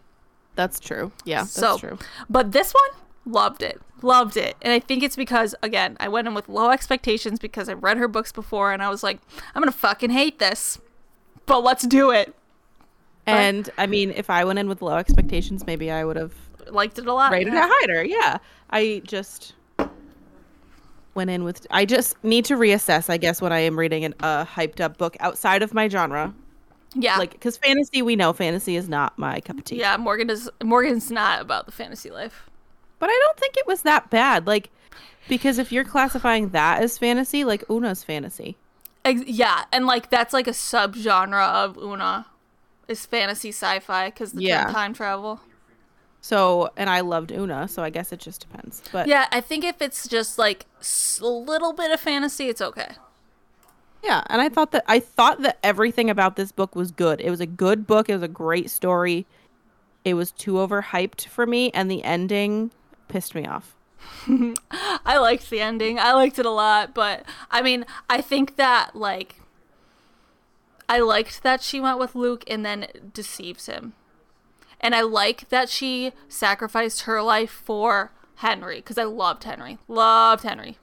That's true. Yeah. That's so, true. but this one, loved it, loved it, and I think it's because again, I went in with low expectations because I've read her books before, and I was like, I'm gonna fucking hate this, but let's do it. And I mean, if I went in with low expectations, maybe I would have Liked it a lot. rated it higher. Yeah. I just went in with. I just need to reassess, I guess, when I am reading an, a hyped up book outside of my genre. Yeah, Like, because fantasy, we know fantasy is not my cup of tea. yeah. Morgan does. Morgan's not about the fantasy life. But I don't think it was that bad. Like, because if you're classifying that as fantasy, like Oona's fantasy. Ex- yeah, and like that's like a subgenre of Oona, is fantasy sci-fi because the Yeah. time travel. So, and I loved Oona, so I guess it just depends. But Yeah, I think if it's just like a little bit of fantasy, it's okay. Yeah, and I thought that I thought that everything about this book was good. It was a good book. It was a great story. It was too overhyped for me, and the ending pissed me off. I liked the ending. I liked it a lot, but I mean, I think that like I liked that she went with Luke and then deceives him. And I like that she sacrificed her life for Henry because I loved Henry. Loved Henry.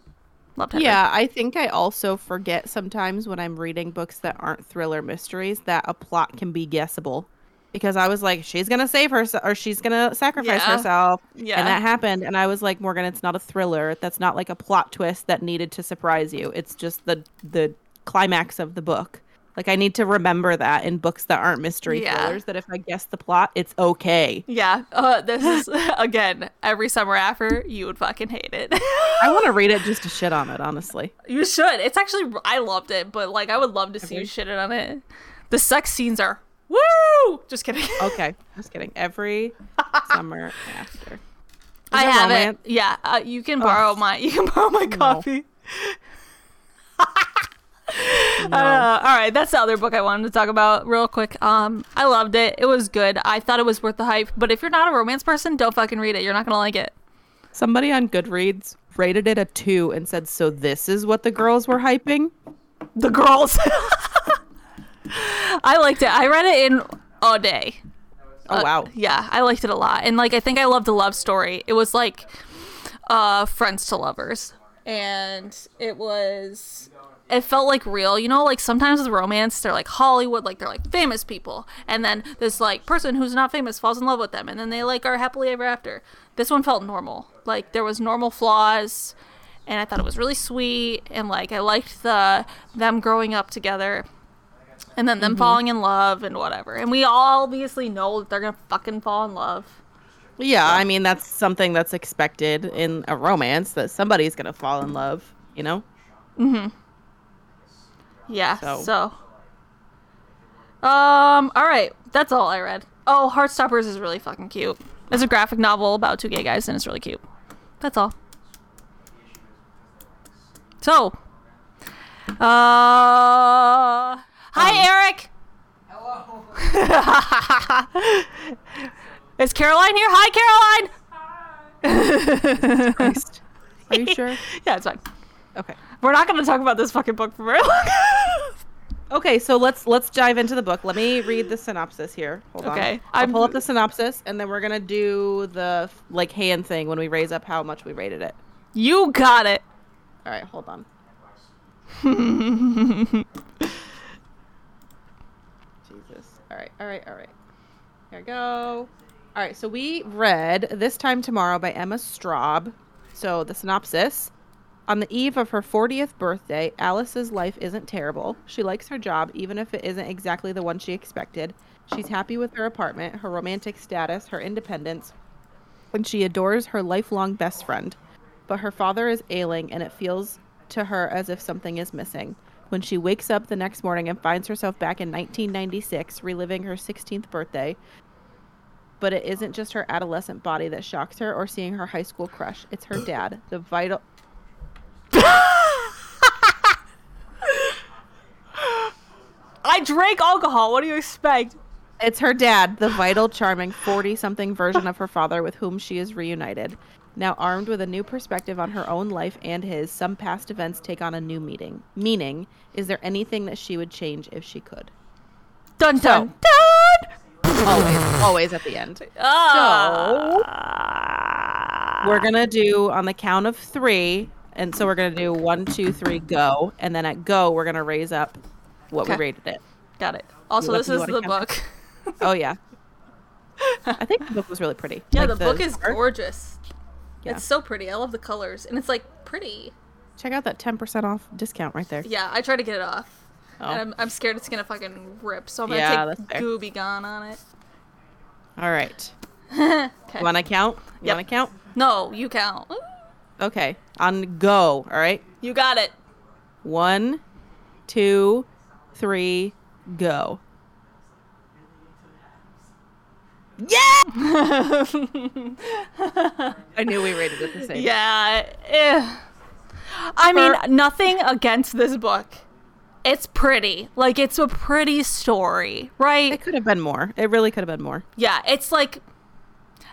Loved Henry. Yeah, I think I also forget sometimes when I'm reading books that aren't thriller mysteries that a plot can be guessable. Because I was like, she's gonna save herself or she's gonna sacrifice Yeah. herself. Yeah. And that happened. And I was like, Morgan, it's not a thriller. That's not like a plot twist that needed to surprise you. It's just the the climax of the book. Like I need to remember that in books that aren't mystery Yeah. thrillers, that if I guess the plot, it's okay. Yeah. Uh, this is again every summer after you would fucking hate it. I want to read it just to shit on it, honestly. you should. It's actually I loved it, but like I would love to see you shit it on it. The sex scenes are woo. Just kidding. Okay, just kidding. Every summer after. Is I have romance? it. Yeah, uh, you can borrow my you can borrow my copy. Uh, all right, that's the other book I wanted to talk about real quick. Um, I loved it. It was good. I thought it was worth the hype. But if you're not a romance person, don't fucking read it. You're not gonna like it. Somebody on Goodreads rated it a two and said, "So this is what the girls were hyping." The girls. I liked it. I read it in a day. Oh Uh, wow! Yeah, I liked it a lot. And like I think I loved the love story. It was like uh friends to lovers. And it was it felt like real. You know, like sometimes with romance they're like Hollywood, like they're like famous people. And then this like person who's not famous falls in love with them and then they like are happily ever after. This one felt normal. Like there was normal flaws and I thought it was really sweet and like I liked the them growing up together and then them falling in love and whatever. And we all obviously know that they're gonna fucking fall in love. Yeah, I mean that's something that's expected in a romance that somebody's gonna fall in love. You know? Mhm. Yeah. So- So. Um. All right. That's all I read. Oh, Heartstoppers is really fucking cute. It's a graphic novel about two gay guys, and it's really cute. That's all. So. Uh. Hi, um, Eric. Hello. Is Caroline here? Hi, Caroline. Christ. Are you sure? Yeah, it's fine. Okay. We're not going to talk about this fucking book for very long. Okay, so let's let's dive into the book. Let me read the synopsis here. Hold on. Okay, I'll pull up the synopsis, and then we're gonna do the like hand thing when we raise up how much we rated it. you got it. All right, hold on. Jesus. All right, all right, all right. Here we go. All right, so we read This Time Tomorrow by Emma Straub. So the synopsis. On the eve of her 40th birthday, Alice's life isn't terrible. She likes her job, even if it isn't exactly the one she expected. She's happy with her apartment, her romantic status, her independence, and she adores her lifelong best friend. But her father is ailing, and it feels to her as if something is missing. When she wakes up the next morning and finds herself back in 1996, reliving her 16th birthday, but it isn't just her adolescent body that shocks her or seeing her high school crush. It's her dad, the vital. I drank alcohol. What do you expect? It's her dad, the vital, charming 40 something version of her father with whom she is reunited. Now armed with a new perspective on her own life and his, some past events take on a new meaning. Meaning, is there anything that she would change if she could? Dun dun So- dun. Always, always at the end. Ah. We're gonna do on the count of three, and so we're gonna do one, two, three, go, and then at go we're gonna raise up what we rated it. got it. Also, You this is the book. Oh yeah. I think the book was really pretty. Yeah, Like the, book is gorgeous. Yeah. It's so pretty. I love the colors, and it's like pretty. Check out that ten percent off discount right there. Yeah, I tried to get it off. Oh. And I'm, I'm scared it's gonna fucking rip, so I'm gonna Yeah, take. Gooby Gone on it. All right. Okay. You want to count? You Yep. want to count? No, you count. Okay. On go. All right. You got it. One, two, three, go. Yeah! I knew we rated it the same. Yeah. eh. I mean, For- nothing against this book. It's pretty. Like, it's a pretty story, right? It could have been more. It really could have been more. Yeah, it's like.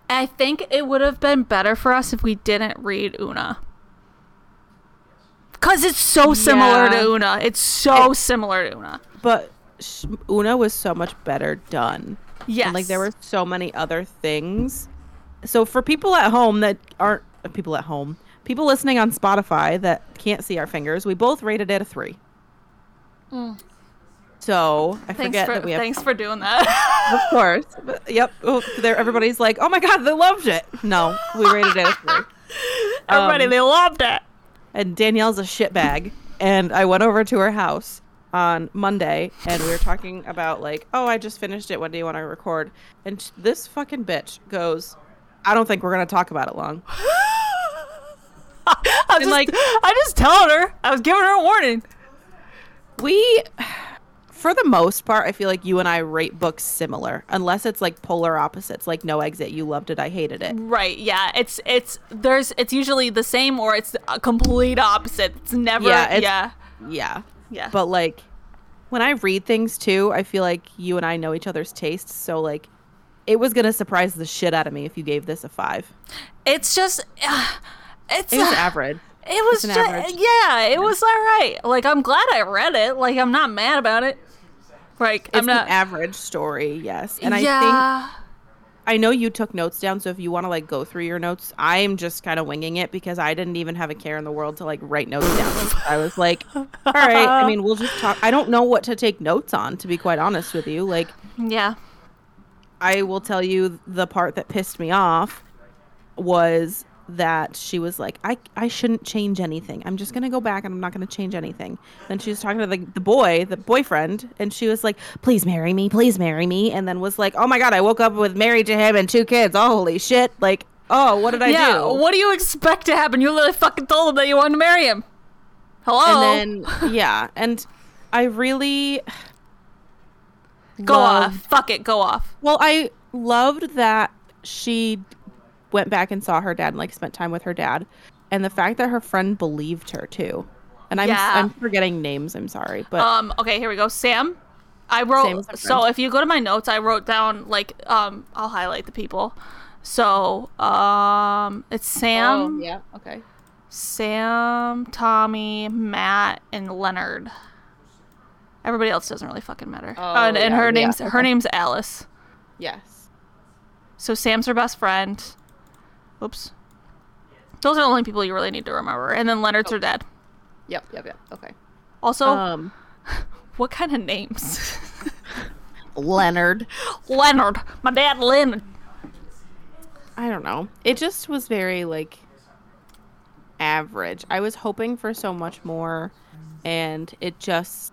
I think it would have been better for us if we didn't read Oona. Because it's so similar Yeah. to Oona. It's so It- similar to Oona. But sh- Oona was so much better done. Yes. And like there were so many other things. So for people at home that aren't uh, people at home, people listening on Spotify that can't see our fingers, we both rated it a three. So I Mm. Thanks forget for, that we have, thanks for doing that. of course. But, yep. Oh, there, everybody's like, oh my god, they loved it. No, we rated it a three. Everybody, Um, they loved it. and Danielle's a shitbag. And I went over to her house on Monday, and we were talking about like, oh, I just finished it. When do you want to record? And this fucking bitch goes, I don't think we're gonna talk about it long. I was just, like- I just telling her. I was giving her a warning. We, for the most part, I feel like you and I rate books similar, unless it's like polar opposites, like No Exit. You loved it, I hated it. Right. Yeah. It's it's there's it's usually the same or it's a complete opposite. It's never. Yeah, it's- yeah. Yeah, Yeah. but like when I read things too, I feel like you and I know each other's tastes, so like. It was gonna surprise the shit out of me if you gave this a five. It's just. Uh, it's. It was average. It was just. average. Yeah. It was all right. Like I'm glad I read it. Like I'm not mad about it. Like It's I'm not. an average story, yes. And I think yeah. I know you took notes down, so if you want to like go through your notes, I'm just kind of winging it because I didn't even have a care in the world to like write notes down. I was like, all right. I mean, we'll just talk. I don't know what to take notes on, to be quite honest with you. Like, Yeah. I will tell you the part that pissed me off was that she was like, I, I shouldn't change anything. I'm just going to go back and I'm not going to change anything. Then she was talking to the, the boy, the boyfriend, and she was like, please marry me, please marry me. And then was like, oh my God, I woke up with married to him and two kids. Oh, holy shit. Like, oh, what did I yeah. do? What do you expect to happen? You literally fucking told him that you wanted to marry him. Hello. and then, yeah. And I really. go loved- off. Fuck it. Go off. Well, I loved that she went back and saw her dad and like spent time with her dad, and the fact that her friend believed her too. And I'm Yeah. I'm forgetting names. I'm sorry, but Um. Okay. Here we go. Sam. I wrote. So if you go to my notes, I wrote down like um. I'll highlight the people. So, um, it's Sam, Oh, yeah. Okay. Sam, Tommy, Matt, and Leonard. Everybody else doesn't really fucking matter. Oh, and, and yeah, her yeah, name's her name's Alice. Yes. So Sam's her best friend. Oops. Those are the only people you really need to remember. And then Leonard's her dad. Yep. Yep. Yep. Okay. Also, Um, what kind of names? Leonard. Leonard. My dad, Leonard. I don't know. It just was very like average. I was hoping for so much more and it just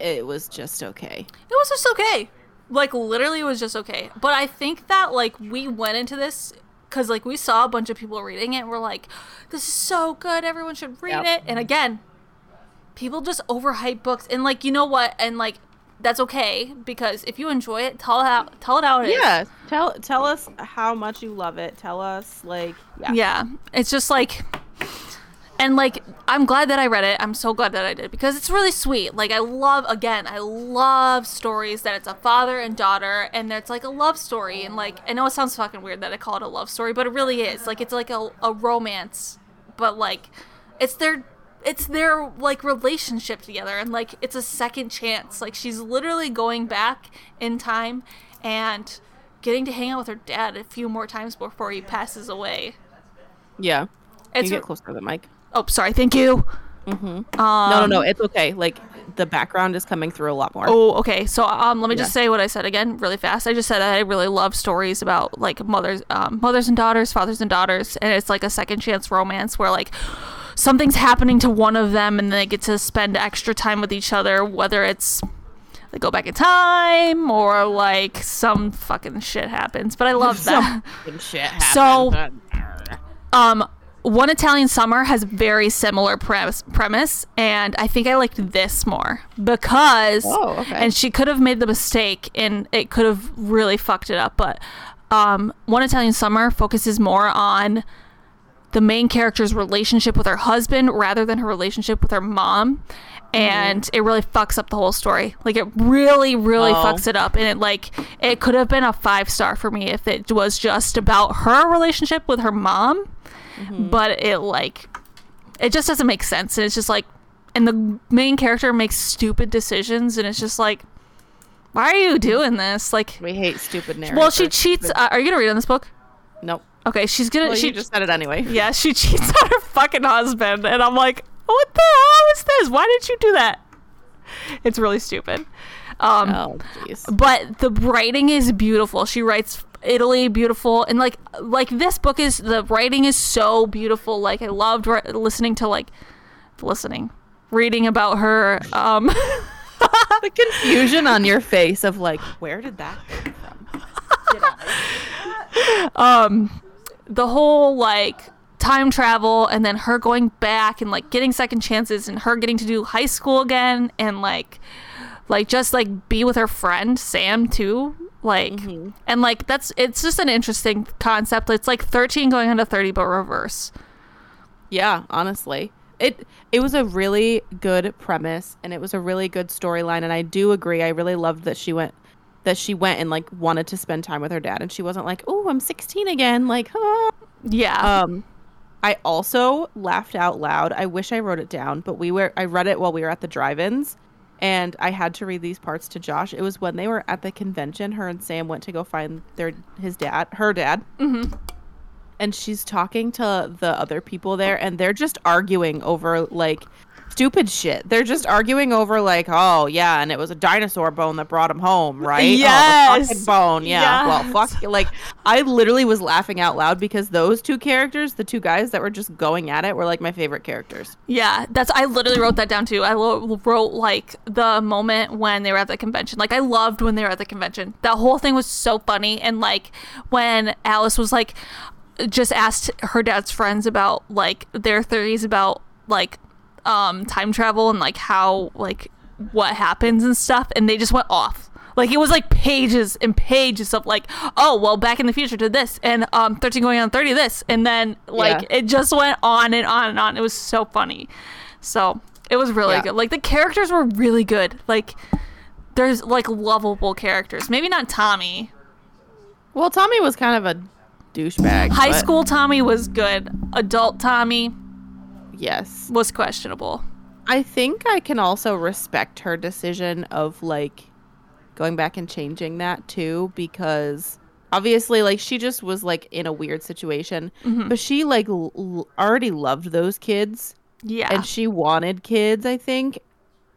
it was just okay. It was just okay. Like literally, it was just okay. But I think that like we went into this because like we saw a bunch of people reading it. and We're like, this is so good. Everyone should read Yep. it. And again, people just overhype books. And like, you know what? And like, that's okay because if you enjoy it, tell it out. Tell it out. it is. Yeah, tell tell us how much you love it. Tell us like yeah. Yeah. It's just like and like I'm glad that I read it. I'm so glad that I did because it's really sweet. Like I love again, I love stories that it's a father and daughter and it's like a love story and like I know it sounds fucking weird that I call it a love story, but it really is. Like it's like a, a romance, but like it's their it's their like relationship together and like it's a second chance. Like she's literally going back in time and getting to hang out with her dad a few more times before he passes away. Yeah. It's you get closer to the mic. Oh, sorry. Thank you. Mm-hmm. Um, no, no, no. It's okay. Like the background is coming through a lot more. Oh, okay. So, um, let me just say what I said again, really fast. I just said I really love stories about like mothers, um, mothers and daughters, fathers and daughters, and it's like a second chance romance where like something's happening to one of them, and they get to spend extra time with each other, whether it's they go back in time or like some fucking shit happens. But I love that. Some shit So- Um, One Italian Summer has very similar premise, premise, and I think I liked this more because, Oh, okay. and she could have made the mistake, and it could have really fucked it up. But um, One Italian Summer focuses more on the main character's relationship with her husband rather than her relationship with her mom. And it really fucks up the whole story. Like it really, really Oh. fucks it up. And it like it could have been a five star for me if it was just about her relationship with her mom. But it like it just doesn't make sense. And it's just like and the main character makes stupid decisions and it's just like why are you doing this? Like we hate stupid narratives. well, she cheats. Uh, are you gonna read on this book? Nope. Okay, she's gonna. Well, she you just said it anyway. yeah, she cheats on her fucking husband, and I'm like, what the hell is this? Why did you do that? It's really stupid. Um, Oh, jeez. but the writing is beautiful. She writes Italy beautiful, and like like this book is the writing is so beautiful. Like I loved ri- listening to like listening, reading about her. Um, the confusion on your face of like, where did that come from? Um the whole like time travel and then her going back and like getting second chances and her getting to do high school again and like like just like be with her friend Sam too like and like that's it's just an interesting concept it's like 13 going on to 30 but reverse Yeah, honestly. It it was a really good premise and it was a really good storyline and I do agree. I really loved that she went that she went and like wanted to spend time with her dad and she wasn't like, "Oh, I'm 16 again." Like, "Ah." yeah um I also laughed out loud. I wish I wrote it down, but we were I read it while we were at the drive-ins and I had to read these parts to Josh. It was when they were at the convention, her and Sam went to go find their his dad, her dad. Mhm. And she's talking to the other people there and they're just arguing over like stupid shit. They're just arguing over like, "Oh, yeah, and it was a dinosaur bone that brought him home, right?" Oh, the Yes. fucking bone. Yeah. Yes. Well, fuck like I literally was laughing out loud because those two characters, the two guys that were just going at it, were like my favorite characters. Yeah, that's I literally wrote that down too. I lo- wrote like the moment when they were at the convention. Like I loved when they were at the convention. That whole thing was so funny and like when Alice was like just asked her dad's friends about like their theories about like um time travel and like how like what happens and stuff and they just went off. Like it was like pages and pages of like, oh well, back in the future to this, and um, thirteen going on thirty this, and then like Yeah. it just went on and on and on. It was so funny. So it was really Yeah. good. Like the characters were really good. Like there's like lovable characters. Maybe not Tommy. Well, Tommy was kind of a douchebag. High but school Tommy was good. Adult Tommy Yes. was questionable. I think I can also respect her decision of like going back and changing that too because obviously like she just was like in a weird situation Mhm. but she like l- l- already loved those kids Yeah. and she wanted kids i think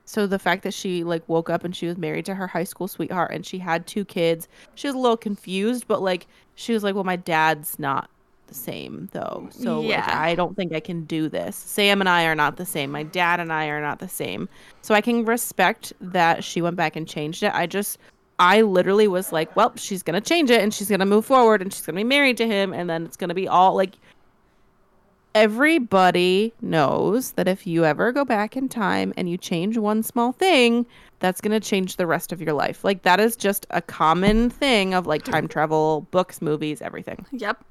so the fact that she like woke up and she was married to her high school sweetheart and she had two kids she was a little confused but like she was like well my dad's not the same though so like, Yeah. i don't think i can do this sam and i are not the same my dad and i are not the same so i can respect that she went back and changed it i just i literally was like well she's gonna change it and she's gonna move forward and she's gonna be married to him and then it's gonna be all like everybody knows that if you ever go back in time and you change one small thing, that's going to change the rest of your life. Like that is just a common thing of like time travel, books, movies, everything. yep.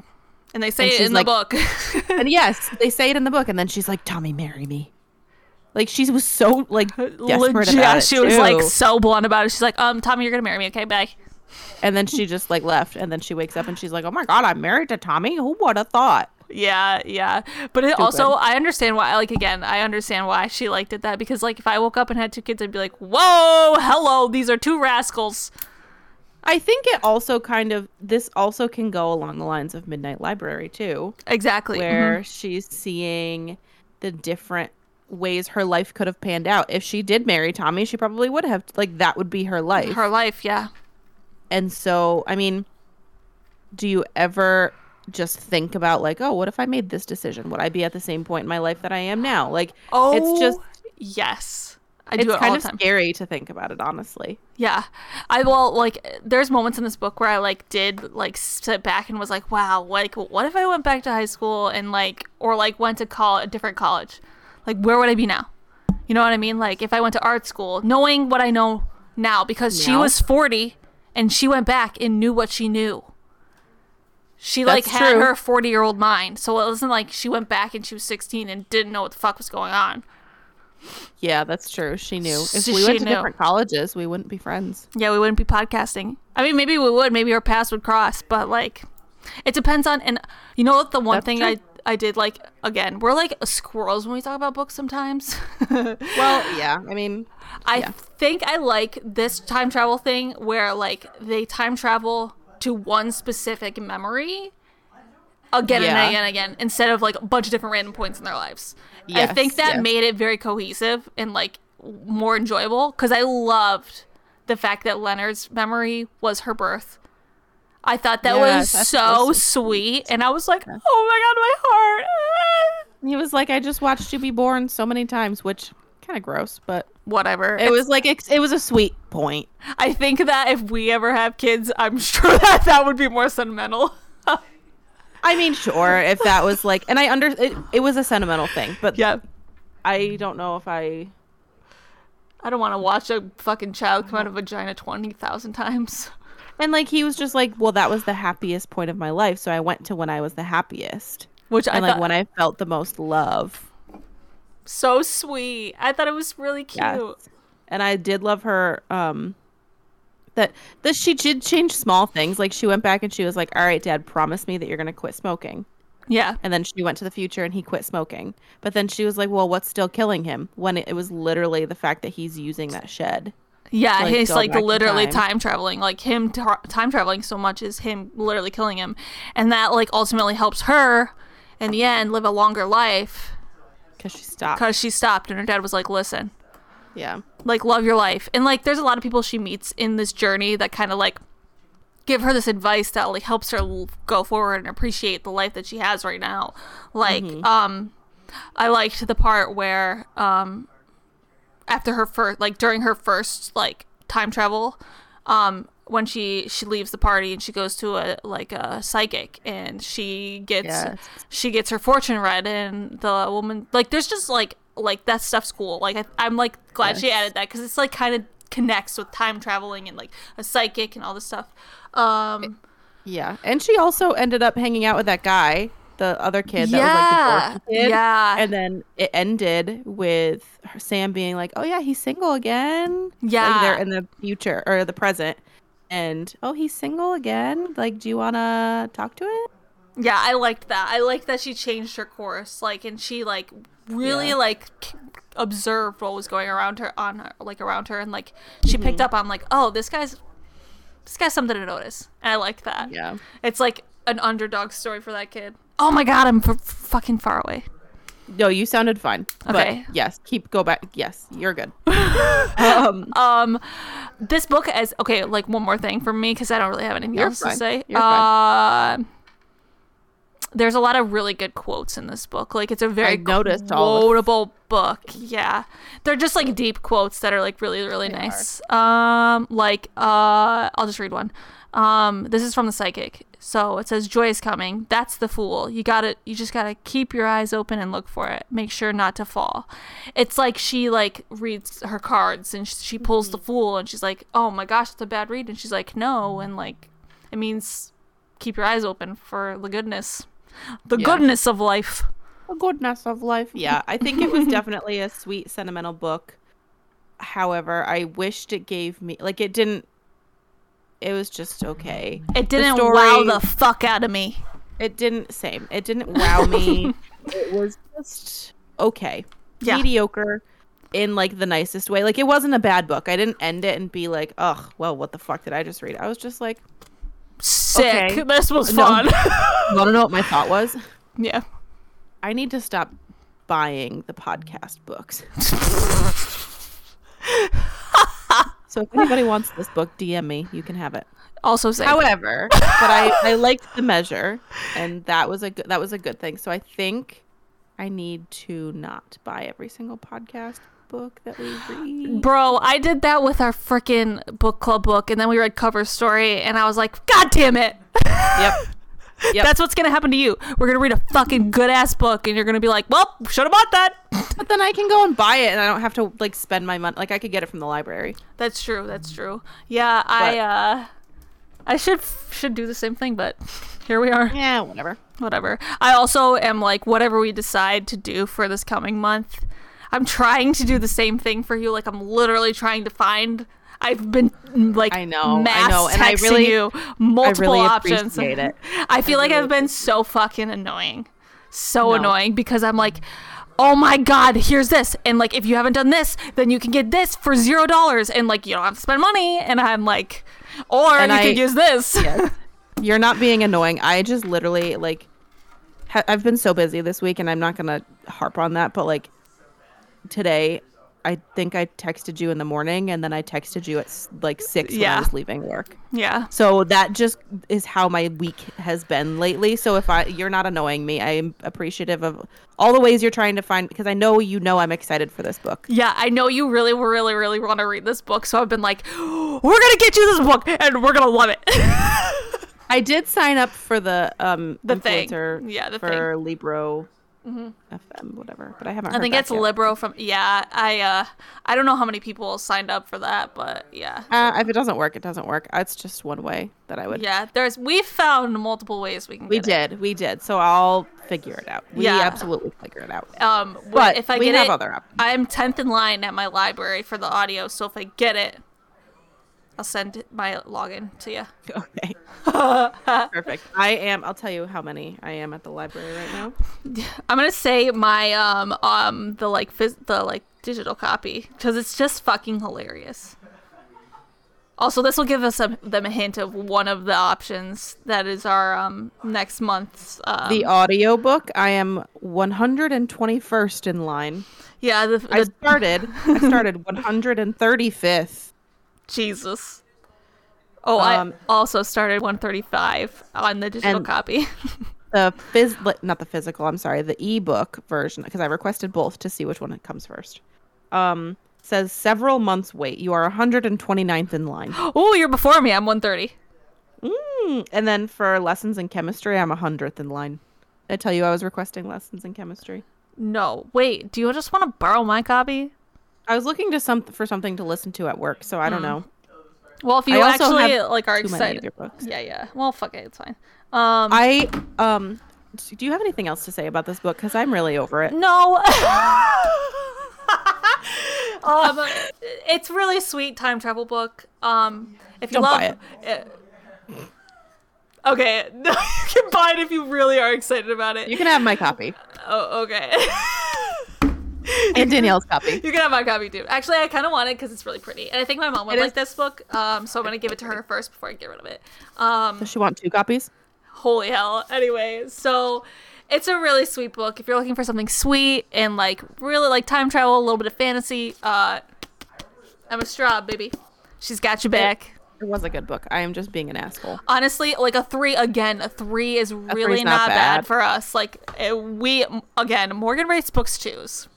And they say And it in like- the book. And yes, they say it in the book and then she's like, "Tommy, marry me." Like she was so like desperate Legit, about it she was like so blunt about it. She's like, um, Tommy, you're gonna marry me, okay? Bye. and then she just like left and then she wakes up and she's like, "Oh my god, I'm married to Tommy. Who would have thought?" Yeah, yeah. But it also, I understand why. Like again, I understand why she like did that because like if I woke up and had two kids, I'd be like, whoa, hello, these are two rascals. I think it also kind of this also can go along the lines of Midnight Library too. Exactly. where mm-hmm. she's seeing the different ways her life could have panned out. If she did marry Tommy, she probably would have like that would be her life. her life, yeah. and so, I mean, do you ever just think about like, oh, what if I made this decision? Would I be at the same point in my life that I am now? Like, Oh, it's just yes. I it's it kind all of the time. scary to think about it, honestly. Yeah. I well like there's moments in this book where I like did like sit back and was like, wow, like what if I went back to high school and like or like went to college, a different college? Like where would I be now? You know what I mean? Like if I went to art school, knowing what I know now because she was 40 and she went back and knew what she knew. She like had true. her 40-year-old mind. So it wasn't like she went back and she was 16 and didn't know what the fuck was going on. Yeah, that's true. She knew. If we went to knew. different colleges, we wouldn't be friends. Yeah, we wouldn't be podcasting. I mean, maybe we would. Maybe our paths would cross, but like, it depends on. And you know what? The one That's thing true. I I did like again, we're like squirrels when we talk about books sometimes. Well, yeah. I mean, I Yeah. think I like this time travel thing where like they time travel to one specific memory again Yeah. and again and again instead of like a bunch of different random points in their lives. I think that yes. made it very cohesive and like more enjoyable because I loved the fact that Leonard's memory was her birth. I thought that Yes, was so so sweet, and I was like, "Oh my god, my heart!" He was like, I just watched you be born so many times, which kind of gross, but Whatever. it was like it was a sweet point. I think that if we ever have kids, I'm sure that that would be more sentimental. I mean, sure, if that was like, and I under it, it was a sentimental thing, but yeah. I don't know if I. I don't want to watch a fucking child come out of a vagina 20,000 times. And like he was just like, well, that was the happiest point of my life, so I went to when I was the happiest, Which I like thought when I felt the most love. so sweet. I thought it was really cute. Yes. And I did love her. Um, that that she did change small things. Like she went back and she was like, "All right, Dad, promise me that you're gonna quit smoking." Yeah. And then she went to the future and he quit smoking. But then she was like, "Well, what's still killing him?" When it, it was literally the fact that he's using that shed. Yeah, like, he's like literally time. time. traveling. Like him t- time traveling so much is him literally killing him. And that like ultimately helps her in the end live a longer life Because she stopped. cuz she stopped and her dad was like, "Listen, Yeah. like love your life." And like there's a lot of people she meets in this journey that kind of like give her this advice that like helps her go forward and appreciate the life that she has right now. Like um I liked the part where um after her first like during her first like time travel um when she she leaves the party and she goes to a like a psychic and she gets Yes. she gets her fortune read and the woman like there's just like like that stuff's cool like I, i'm like glad she added that because it's like kind of connects with time traveling and like a psychic and all this stuff um Yeah. And she also ended up hanging out with that guy, the other kid that was like the yeah kid. yeah And then it ended with Sam being like, "Oh yeah, he's single again." Yeah. like they're in the future or the present, and oh, he's single again. Like, do you want to talk to it? Yeah, I liked that. I liked that she changed her course, like, and she like really Yeah. like observed what was going around her on her, like around her, and like she Mm-hmm. picked up on like, oh, this guy's this guy's something to notice, and I like that. Yeah. It's like an underdog story for that kid. Oh my god, I'm f- fucking far away. No, you sounded fine. Okay. But yes, keep go back. Yes, you're good. um, Um, this book as okay, like one more thing for me because I don't really have anything else to say. You're uh, there's a lot of really good quotes in this book. Like it's a very I noticed quotable book. Yeah, they're just like deep quotes that are like really really They nice. Um, like uh, I'll just read one. Um, this is from the psychic. So it says, "Joy is coming. That's the fool. You got to You just gotta keep your eyes open and look for it. Make sure not to fall." It's like she like reads her cards and she pulls the fool and she's like, "Oh my gosh, it's a bad read." And she's like, "No," and like it means keep your eyes open for the goodness, the Yeah. goodness of life. the goodness of life. Yeah, I think it was definitely a sweet, sentimental book. However, I wished it gave me like it didn't. It was just okay. It didn't story- wow the fuck out of me. It didn't same. It didn't wow me. it was just okay. Yeah. Mediocre in like the nicest way. Like it wasn't a bad book. I didn't end it and be like, "Ugh, well, what the fuck did I just read?" I was just like, Sick. Okay. This was No. fun. "You want to know what my thought was? yeah. I need to stop buying the podcast books." so if anybody wants this book, DM me. You can have it. Also say However, but I I liked the measure, and that was a good that was a good thing. So I think I need to not buy every single podcast book that we read. Bro, I did that with our freaking book club book, and then we read cover story, and I was like, God damn it! Yep. Yep. That's what's gonna happen to you. We're gonna read a fucking good ass book, and you're gonna be like, Well, should have bought that. But then I can go and buy it, and I don't have to like spend my money. Like I could get it from the library. That's true. That's true. Yeah, I uh, I should should do the same thing, but here we are. Yeah, whatever. Whatever. I also am like, whatever we decide to do for this coming month, I'm trying to do the same thing for you. Like I'm literally trying to find. I've been mm, like I know, I know, and I really- you multiple really options. appreciate it. I feel like really I've been so fucking annoying, so No. annoying because I'm like, oh my god, here's this, and like if you haven't done this, then you can get this for zero dollars, and like you don't have to spend money, and I'm like, or And you I- can use this. Yes. You're not being annoying. I just literally like ha- I've been so busy this week and I'm not to harp on that, but like today I think I texted you in the morning and then I texted you at like 6 when Yeah. I was leaving work. yeah. So that just is how my week has been lately. So if I you're not annoying me, I'm appreciative of all the ways you're trying to find because I know you know I'm excited for this book. Yeah, I know you really, really, really want to read this book, so I've been like, we're gonna get you this book, and we're gonna love it. I did sign up for the um The thing. Yeah, the for thing. Mm-hmm. FM whatever, but I haven't I heard think it's yet. Libro from. Yeah, I uh, I don't know how many people signed up for that, but yeah, Uh, if it doesn't work, it doesn't work. It's just one way that I would. yeah. There's we found multiple ways we can. We did, we did. So I'll figure it out. We Yeah. absolutely figure it out. Um, But if I we get have it, other options. I'm tenth in line at my library for the audio. So if I get it, I'll send my login to you. Okay. Perfect. I am. I'll tell you how many I am at the library right now. I'm gonna say my um um the like phys- the like digital copy because it's just fucking hilarious. Also, this will give us a, them a hint of one of the options that is our um next month's um, The audiobook, I am 121st in line. yeah the, I started. I started 135th. Jesus. Oh, Um, I also started 135 on the digital copy. The phys, not the physical. I'm sorry, the ebook version because I requested both to see which one comes first. Um, says several months wait. You are 129th in line. oh, you're before me. I'm 130. Mm, and then for lessons in chemistry, I'm 100th in line. Did I tell you I was requesting lessons in chemistry. No, wait. Do you just want to borrow my copy? I was looking to some for something to listen to at work, so I don't know. Well, if you also actually like are Too many of excited. your books. Yeah, yeah. Well, fuck it. It's fine. Um, I um. Do you have anything else to say about this book? Because I'm really over it. no. um, it's really sweet time travel book. Um, if you Don't love buy it. Okay, no, you can buy it if you really are excited about it. You can have my copy oh, okay. and Danielle's copy. You can have my copy too. Actually, I kind of want it because it's really pretty, and I think my mom would It like is- this book. Um, so I'm gonna give it to her first before I get rid of it. Um, Does she want two copies? holy hell. Anyway, so it's a really sweet book. If you're looking for something sweet and like really like time travel, a little bit of fantasy, uh, Emma Straub, baby, she's got you back. It was a good book. I am just being an asshole. Honestly, like a three again, a three is really three's not, not bad. bad. for us. Like it, we again, Morgan rates books twos.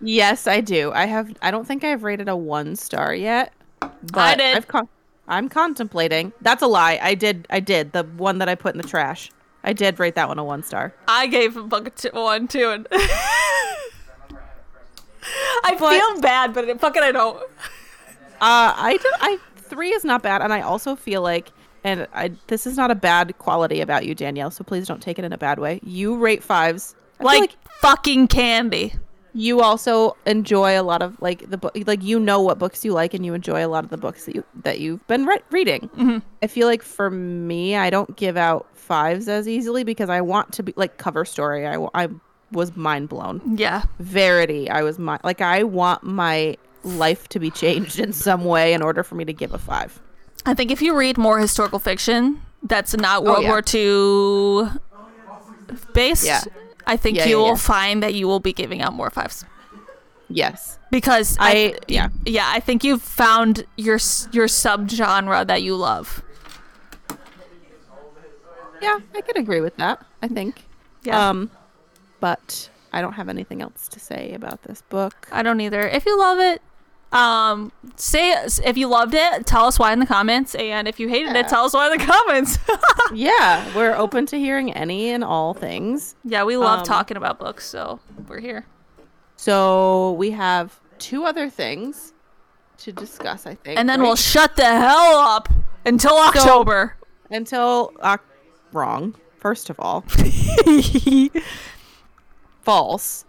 Yes, I do. I have. I don't think I've rated a one star yet, but I did. I've con- I'm contemplating. That's a lie. I did. I did. The one that I put in the trash. I did rate that one a one star. I gave a a t- one too, and I But- feel bad, but it, fucking I don't. Uh, I did. I three is not bad, and I also feel like, and I this is not a bad quality about you, Danielle. So please don't take it in a bad way. You rate fives. I feel Like, fucking candy. you also enjoy a lot of like the book like you know what books you like and you enjoy a lot of the books that you that you've been re- reading Mm-hmm. i feel like for me i don't give out fives as easily because i want to be like cover story I I was mind blown Yeah. verity i was my like i want my life to be changed in some way in order for me to give a five I think if you read more historical fiction that's not World Oh, yeah. War II based, Yeah. I think Yeah, you yeah, will yeah. find that you will be giving out more fives. yes Because I- yeah. yeah, I think you've found your your subgenre that you love. yeah i could agree with that i think Yeah. um but i don't have anything else to say about this book I don't either. If you love it, um, say if you loved it, tell us why in the comments, and if you hated Yeah. it, tell us why in the comments. yeah, we're open to hearing any and all things. yeah, we love Um, talking about books, so we're here. So we have two other things to discuss, I think. And then right? we'll shut the hell up until October. until uh, wrong. First of all, false.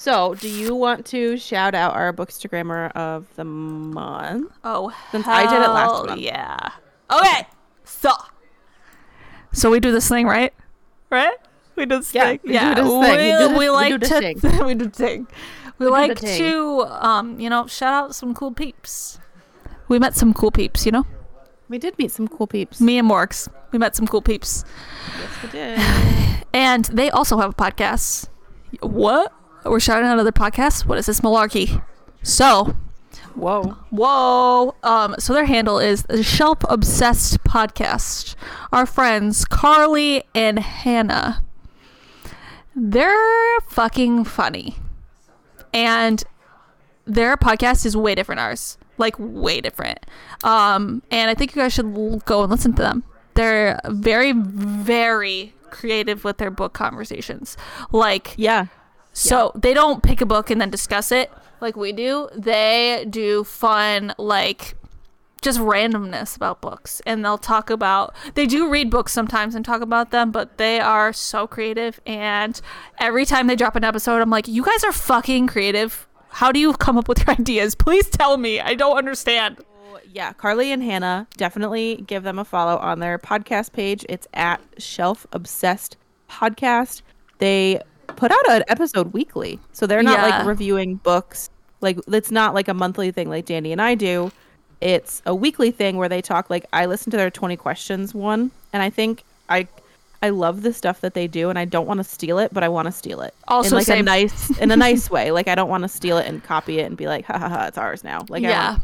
So, do you want to shout out our bookstagrammer of the month? oh, Since I did it last hell month. Yeah. Okay. So. So we do this thing, right? Right? We do this Yeah, thing. we do yeah. this thing. We We, do this- we we like do to. thing. we do the thing. We, do like to, um, you know, shout out some cool peeps. We met some cool peeps, you know. We did meet some cool peeps. Me and Morgs. We met some cool peeps, Yes, we did. and they also have a podcast. What? We're shouting out other podcasts. What is this malarkey? So, Whoa. Whoa. Um, so their handle is the Shelf Obsessed Podcast. Our friends Carly and Hannah. They're fucking funny. And their podcast is way different ours. Like way different. Um, and I think you guys should l- go and listen to them. They're very, very creative with their book conversations. Like Yeah. So they don't pick a book and then discuss it like we do. They do fun, like just randomness about books. And they'll talk about, they do read books sometimes and talk about them, but they are so creative. And every time they drop an episode, I'm like, you guys are fucking creative. How do you come up with your ideas? Please tell me. I don't understand. Oh, yeah, Carly and Hannah, definitely give them a follow on their podcast page. It's at Shelf Obsessed Podcast. They put out an episode weekly. So they're not Yeah. like reviewing books. Like it's not like a monthly thing like Danny and I do. It's a weekly thing where they talk like I listened to their 20 questions one and I think I I love the stuff that they do and I don't want to steal it, but I want to steal it. Also in like a same. nice in a nice way. Like I don't want to steal it and copy it and be like, ha ha ha, it's ours now. Like yeah. want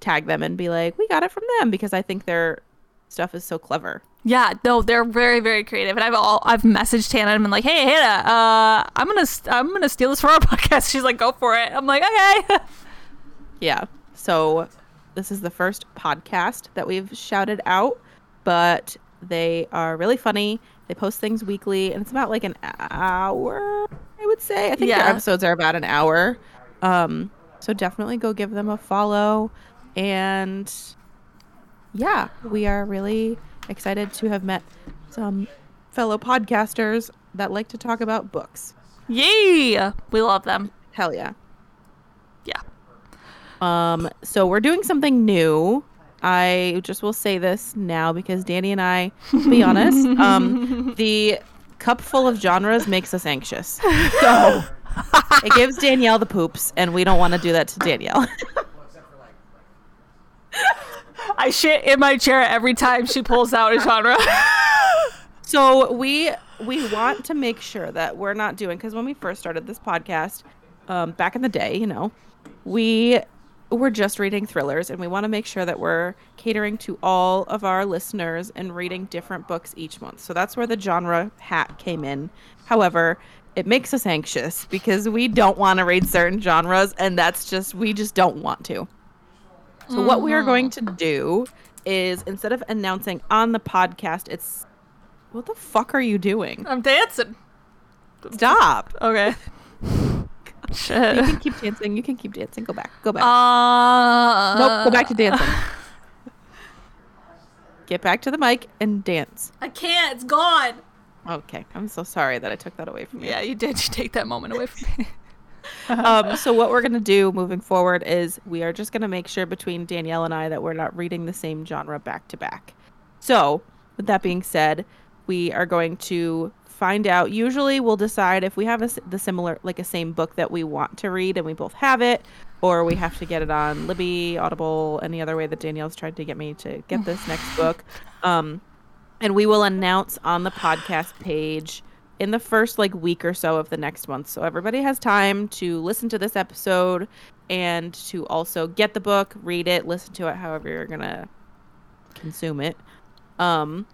tag them and be like, we got it from them because I think their stuff is so clever. Yeah, no, they're very, very creative, and I've all I've messaged Hannah and been like, "Hey, Hannah, uh, I'm gonna st- I'm gonna steal this for our podcast." She's like, "Go for it." I'm like, "Okay." Yeah. So this is the first podcast that we've shouted out, but they are really funny. They post things weekly, and it's about like an hour, I would say. I think Yeah. their episodes are about an hour. Um, so definitely go give them a follow. And yeah, we are really excited to have met some fellow podcasters that like to talk about books. yeah, we love them. Hell yeah. Yeah. Um, so we're doing something new. I just will say this now because Danny and I, to be honest, um, the cup full of genres makes us anxious. So it gives Danielle the poops, and we don't want to do that to Danielle. I shit in my chair every time she pulls out a genre. So we we want to make sure that we're not doing because when we first started this podcast, um, back in the day, you know, we were just reading thrillers, and we want to make sure that we're catering to all of our listeners and reading different books each month. So that's where the genre hat came in. However, it makes us anxious because we don't want to read certain genres, and that's just we just don't want to. So what we are going to do is instead of announcing on the podcast, it's what the fuck are you doing? I'm dancing. Stop. Okay. You can keep dancing. You can keep dancing. Go back. Go back. Uh, nope. Go back to dancing. Get back to the mic and dance. I can't. It's gone. Okay. I'm so sorry that I took that away from you. Yeah, you did You take that moment away from me. um, so what we're gonna do moving forward is we are just gonna make sure between Danielle and I that we're not reading the same genre back to back. So with that being said, we are going to find out. Usually, we'll decide if we have a, the similar, like a same book that we want to read, and we both have it, or we have to get it on Libby, Audible, any other way that Danielle's tried to get me to get this next book. Um, and we will announce on the podcast page in the first like week or so of the next month so everybody has time to listen to this episode and to also get the book read it listen to it however you're gonna consume it um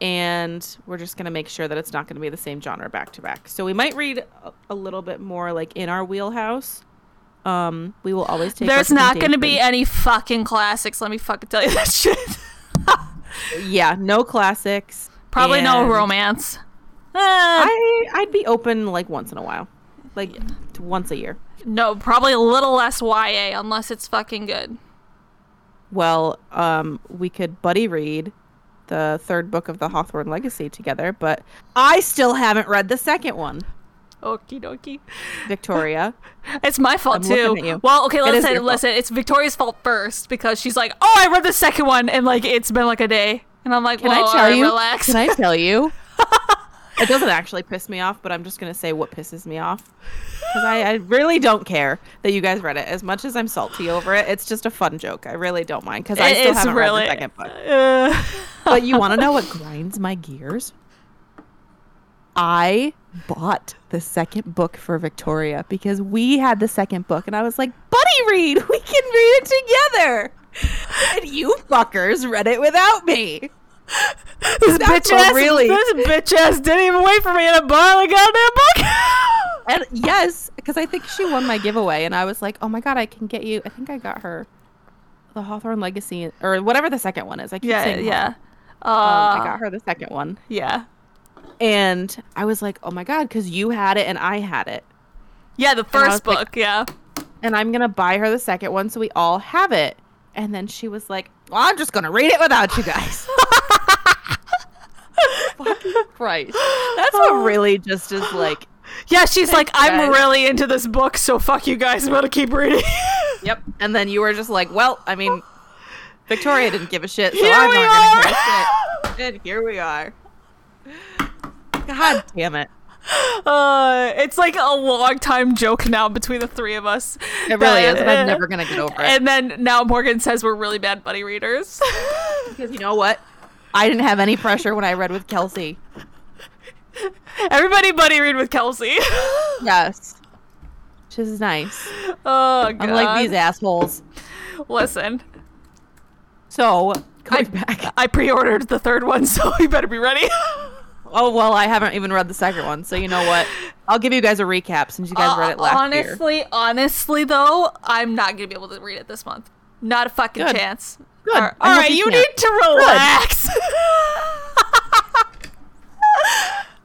and we're just gonna make sure that it's not gonna be the same genre back to back so we might read a, a little bit more like in our wheelhouse um we will always take There's not going to be any fucking classics. Let me fucking tell you that shit. yeah no classics Probably no romance. Eh, I I'd be open like once in a while, like t- once a year. no, probably a little less YA unless it's fucking good. Well, um, we could buddy read the third book of the Hawthorne Legacy together, but I still haven't read the second one, Okie dokie. Victoria. It's my fault I'm too. Well, okay, It is listen, fault. It's Victoria's fault first because she's like, "Oh, I read the second one," and like it's been like a day, and I'm like, Can "Well, I tell alright, you? Relax." Can I tell you? it doesn't actually piss me off, but I'm just gonna say what pisses me off because I, I really don't care that you guys read it. As much as I'm salty over it, it's just a fun joke. I really don't mind because I still haven't really. read the second book. Uh, But you want to know what grinds my gears? I bought the second book for Victoria because we had the second book, and I was like, "Buddy, read. We can read it together." And you fuckers read it without me. this bitch ass, really- this bitch ass didn't even wait for me to buy the goddamn book. And yes, because I think she won my giveaway, and I was like, "Oh my god, I can get you." I think I got her the Hawthorne Legacy or whatever the second one is. I keep yeah, saying yeah, uh, Um, I got her the second one, yeah, and I was like, "Oh my god," because you had it and I had it. yeah. The first like- book, yeah. and I'm gonna buy her the second one so we all have it. And then she was like, well, I'm just gonna read it without you guys. Fucking Christ. That's what really just is like, Yeah, she's like, I'm guys. really into this book, so fuck you guys. I'm gonna keep reading. yep. And then you were just like, well, I mean, Victoria didn't give a shit, so Here I'm not gonna give a shit. And here we are. God damn it. Uh, it's like a long time joke now between the three of us. It really is, and I'm never gonna get over it. And then now Morgan says we're really bad buddy readers. Because you know what? I didn't have any pressure when I read with Kelsey. Everybody buddy read with Kelsey. Yes. Which is nice. oh god. Unlike these assholes. Listen, So I, back. I pre-ordered the third one, so you better be ready. Oh well, I haven't even read the second one, so you know what? I'll give you guys a recap since you guys read it last year. Uh, honestly, honestly though, I'm not gonna be able to read it this month. Not a fucking Good. chance. Good. All right, all right, you need to relax.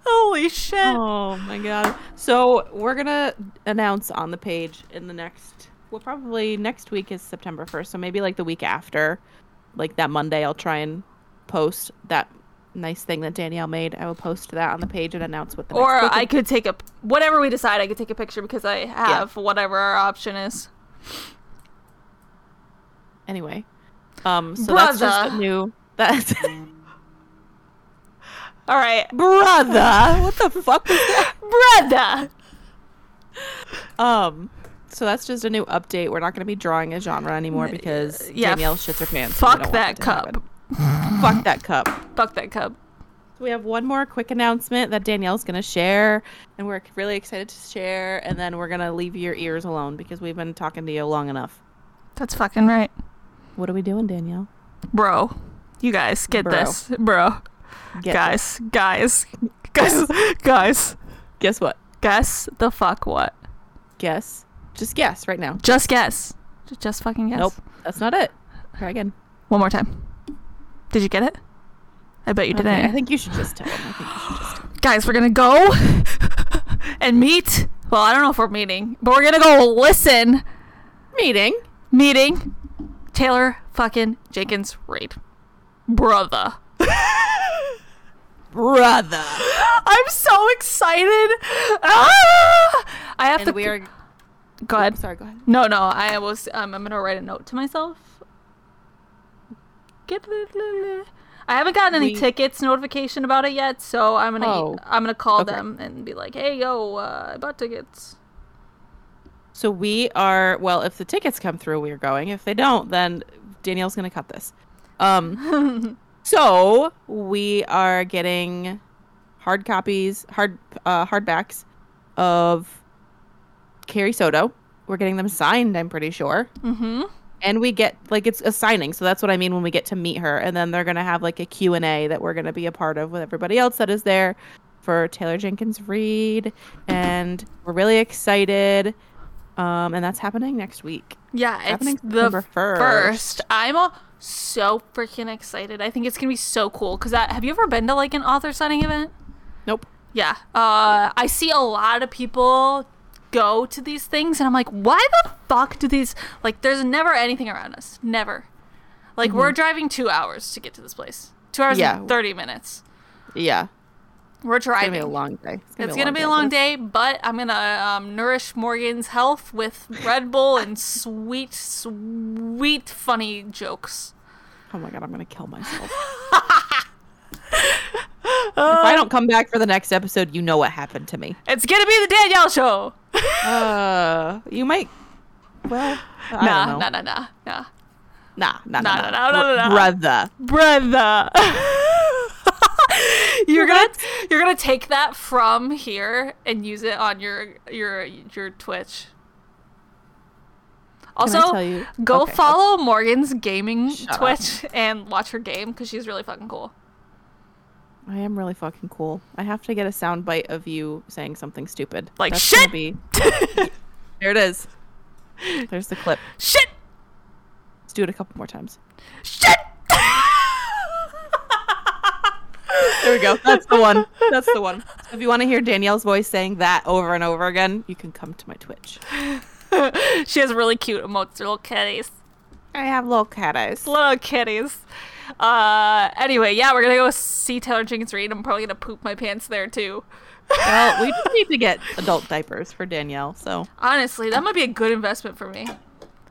Holy shit. Oh my god! So we're gonna announce on the page in the next. Well, probably next week is September first, so maybe like the week after, like that Monday, I'll try and post that nice thing that Danielle made. I will post that on the page and announce what the Or next I is. could take a whatever we decide. I could take a picture because I have whatever our option is. Anyway, um, so that's just a new. That's All right, brother. What the fuck was that? brother. Um, so that's just a new update. We're not going to be drawing a genre anymore because yeah, Danielle shits her pants. Fuck don't that cup. Fuck that cup. Fuck that cup. So we have one more quick announcement that Danielle's going to share, and we're really excited to share. And then we're going to leave your ears alone because we've been talking to you long enough. That's fucking right, What are we doing, Danielle? bro. You guys get Bro. this, bro. Get guys, guys, guys, guys. Guess what? Guess the fuck what? Guess. Just guess right now. Just guess. Just, just fucking guess. Nope. That's not it. Try again. One more time. Did you get it? I bet you Okay, didn't. I think you should just tell him. I think you should just tell him. Guys, we're gonna go and meet. Well, I don't know if we're meeting, but we're gonna go listen. Meeting. Meeting Taylor fucking Jenkins Reid, brother. Brother. I'm so excited. Ah! I have And to. we are. Go ahead. Sorry, go ahead. No, no. I was. Um, I'm gonna write a note to myself. Get. I haven't gotten any We- tickets notification about it yet, so I'm gonna. Oh, I'm gonna call okay. them and be like, "Hey, yo, uh, I bought tickets." So we are. Well, if the tickets come through, we are going. If they don't, then Danielle's going to cut this. Um. so we are getting hard copies, hard uh, hardbacks of Carrie Soto. We're getting them signed. I'm pretty sure. Mm-hmm. and we get like it's a signing so that's what i mean when we get to meet her and then they're going to have like a q&a that we're going to be a part of with everybody else that is there for taylor jenkins reid and we're really excited um, and that's happening next week Yeah, it's happening the first. 1st. I'm uh, so freaking excited. I think it's gonna be so cool. Cause I, have you ever been to like an author signing event? nope Yeah. Uh, I see a lot of people go to these things, and I'm like, why the fuck do these? Like, there's never anything around us. Never. Like, we're driving two hours to get to this place. Two hours Mm-hmm. Yeah. and thirty minutes. yeah We're driving. it's going to be a long day It's gonna be a long day, but I'm gonna um, nourish Morgan's health with Red Bull and sweet, sweet, funny jokes. oh my god i'm going to kill myself if i don't come back for the next episode you know what happened to me It's gonna be the Danielle show. uh you might well I don't Nah, know. nah, nah, nah, nah, Nah, nah, Nah, nah, nah, nah, nah, nah, nah, nah. brother. brother. you're gonna you're gonna take that from here and use it on your your your Twitch. Also, I tell you- go okay, follow Morgan's gaming Shut up. Twitch and watch her game because she's really fucking cool. I am really fucking cool. I have to get a sound bite of you saying something stupid. Like, That's "Shit!" Be... there it is. There's the clip. Shit! Let's do it a couple more times. Shit! There we go. That's the one. That's the one. If you want to hear Danielle's voice saying that over and over again, you can come to my Twitch. she has really cute emotes, little kitties. I have little kitties. Little kitties. Uh, anyway, yeah, we're gonna go see Taylor Jenkins Reid. I'm probably gonna poop my pants there too. Well, we need to get adult diapers for Danielle. So Honestly, that might be a good investment for me.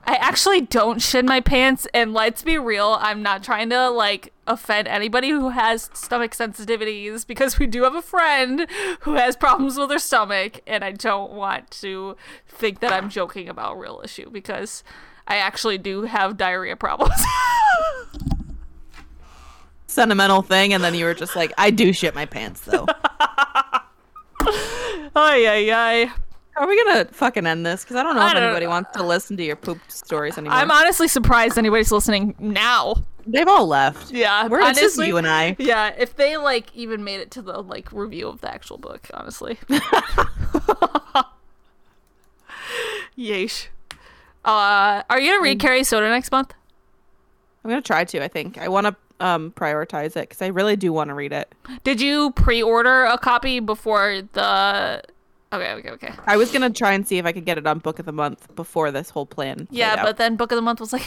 I actually don't shit my pants, and let's be real, I'm not trying to like offend anybody who has stomach sensitivities because we do have a friend who has problems with her stomach, and I don't want to think that I'm joking about a real issue because I actually do have diarrhea problems. sentimental thing, and then you were just like, I do shit my pants though. ay ay ay. Are we gonna fucking end this? Because I don't know I if don't- anybody wants to listen to your poop stories anymore. I'm honestly surprised anybody's listening now. They've all left. Yeah, We're it's just you and I. Yeah, if they like even made it to the like review of the actual book, honestly. Yeesh. Uh, are you gonna read Carrie Soto next month? I'm gonna try to. I think I want to um prioritize it because I really do want to read it. Did you pre-order a copy before the? Okay, okay, okay. I was gonna try and see if I could get it on Book of the Month before this whole plan. Yeah, but then Book of the Month was like,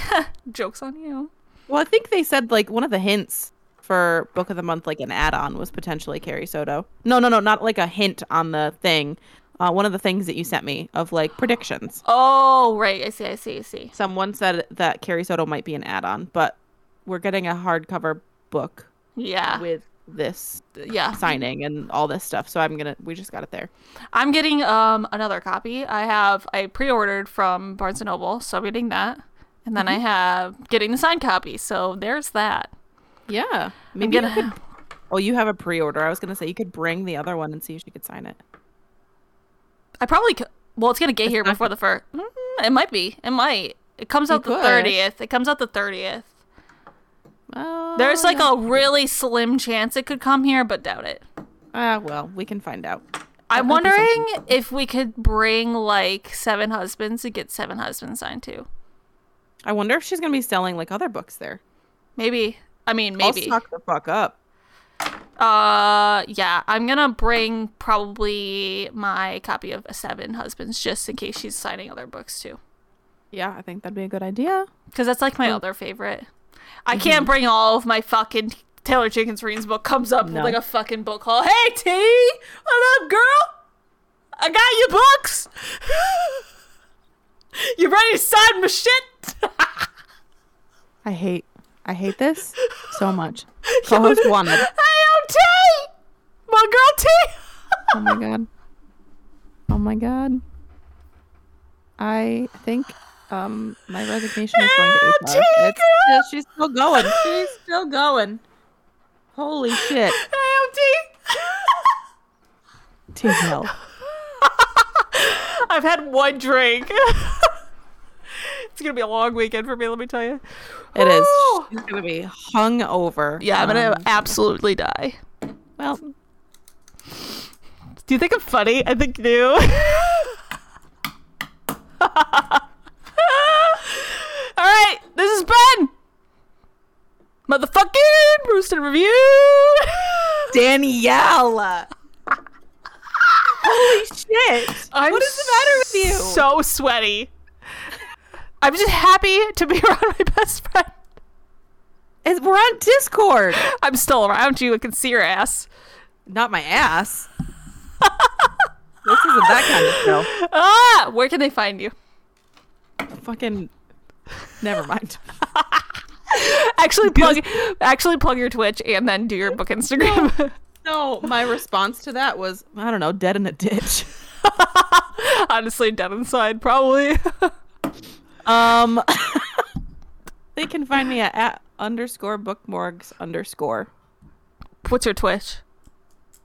jokes on you. well, I think they said like one of the hints for Book of the Month, like an add-on, was potentially Carrie Soto. No, no, no, not like a hint on the thing. uh, one of the things that you sent me of like predictions. Oh, right. I see. I see. I see. Someone said that Carrie Soto might be an add-on, but we're getting a hardcover book Yeah. with this yeah. signing and all this stuff. So I'm gonna. We just got it there. I'm getting um another copy. I have I pre-ordered from Barnes and Noble, so I'm getting that, and then I have getting the signed copy. So there's that. Yeah. I'm Maybe. gonna. could- oh, you have a pre-order. I was gonna say you could bring the other one and see if she could sign it. I probably could. Well, it's gonna get here not before the first. It might be. It might. It comes out the could. thirtieth. It comes out the thirtieth. Oh, There's like yeah. a really slim chance it could come here, but doubt it. Ah, well, we can find out. I'm wondering if we could bring like Seven Husbands to get Seven Husbands signed too. I wonder if she's gonna be selling like other books there. Maybe. I mean, I'll maybe. stock the fuck up. Uh, yeah, I'm gonna bring probably my copy of Seven Husbands just in case she's signing other books too, Yeah, I think that'd be a good idea. because that's like my other favorite. I mm-hmm. can't bring all of my fucking Taylor Jenkins Reid's book comes up No. with like a fucking book haul. Hey T, what up, girl? I got your books. you ready to sign my shit? I hate, I hate this so much. Co-host wanted. Hey, yo, T, my girl T. Oh my god. Oh my god. I think um my resignation is going to HR. It's still, she's still going. She's still going. Holy shit. Hey, yo, T. TL. I've had one drink. it's gonna be a long weekend for me. Let me tell you. It is. Woo! She's gonna be hung over. Yeah, I'm gonna Um, absolutely die. well, Do you think I'm funny? I think you do. All right, this is Ben. Motherfucking Roosted Review. Danielle. Holy shit. I'm what is the matter with you? So sweaty. I'm just happy to be around my best friend. And we're on Discord. I'm still around you. I can see your ass. Not my ass. this isn't that kind of show. Ah, where can they find you? Fucking. Never mind. Actually, plug. Actually, plug your Twitch and then do your book Instagram. No, my response to that was, I don't know, dead in a ditch. Honestly, dead inside, probably. Um, they can find me at, at underscore bookmorgs underscore. What's your Twitch?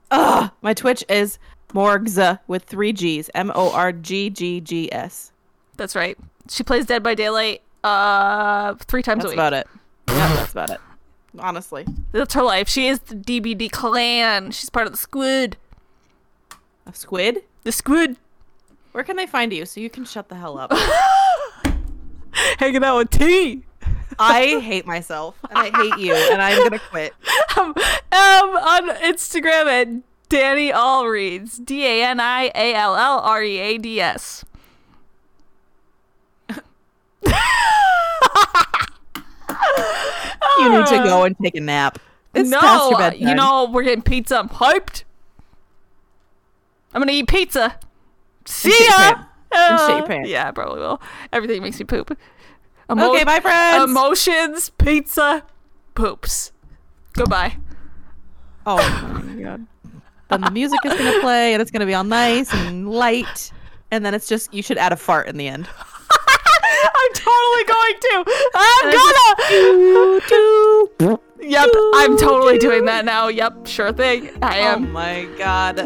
Ugh, my Twitch is morgs uh, with three G's. M O R G G G S. That's right. She plays Dead by Daylight uh three times That's a week. about it. Yeah, that's about it. Honestly, That's her life. She is the DBD clan. She's part of the squid. a squid. The squid Where can they find you so you can shut the hell up? hanging out with T. I hate myself and I hate you and I'm gonna quit. um, um, on Instagram at Danny Allreads. D A N I A L L R E A D S. You need to go and take a nap. It's no, past your bedtime. you know we're getting pizza. I'm hyped. I'm gonna eat pizza. See ya. Uh. Yeah, I probably will. Everything makes me poop. Emo- Okay, bye, friends. Emotions, pizza, poops. Goodbye. Oh my god. Then the music is gonna play and it's gonna be all nice and light. And then it's just you should add a fart in the end. I'm totally going to. I'm gonna. Yep, I'm totally doing that now. Yep, sure thing. I oh am. Oh my god.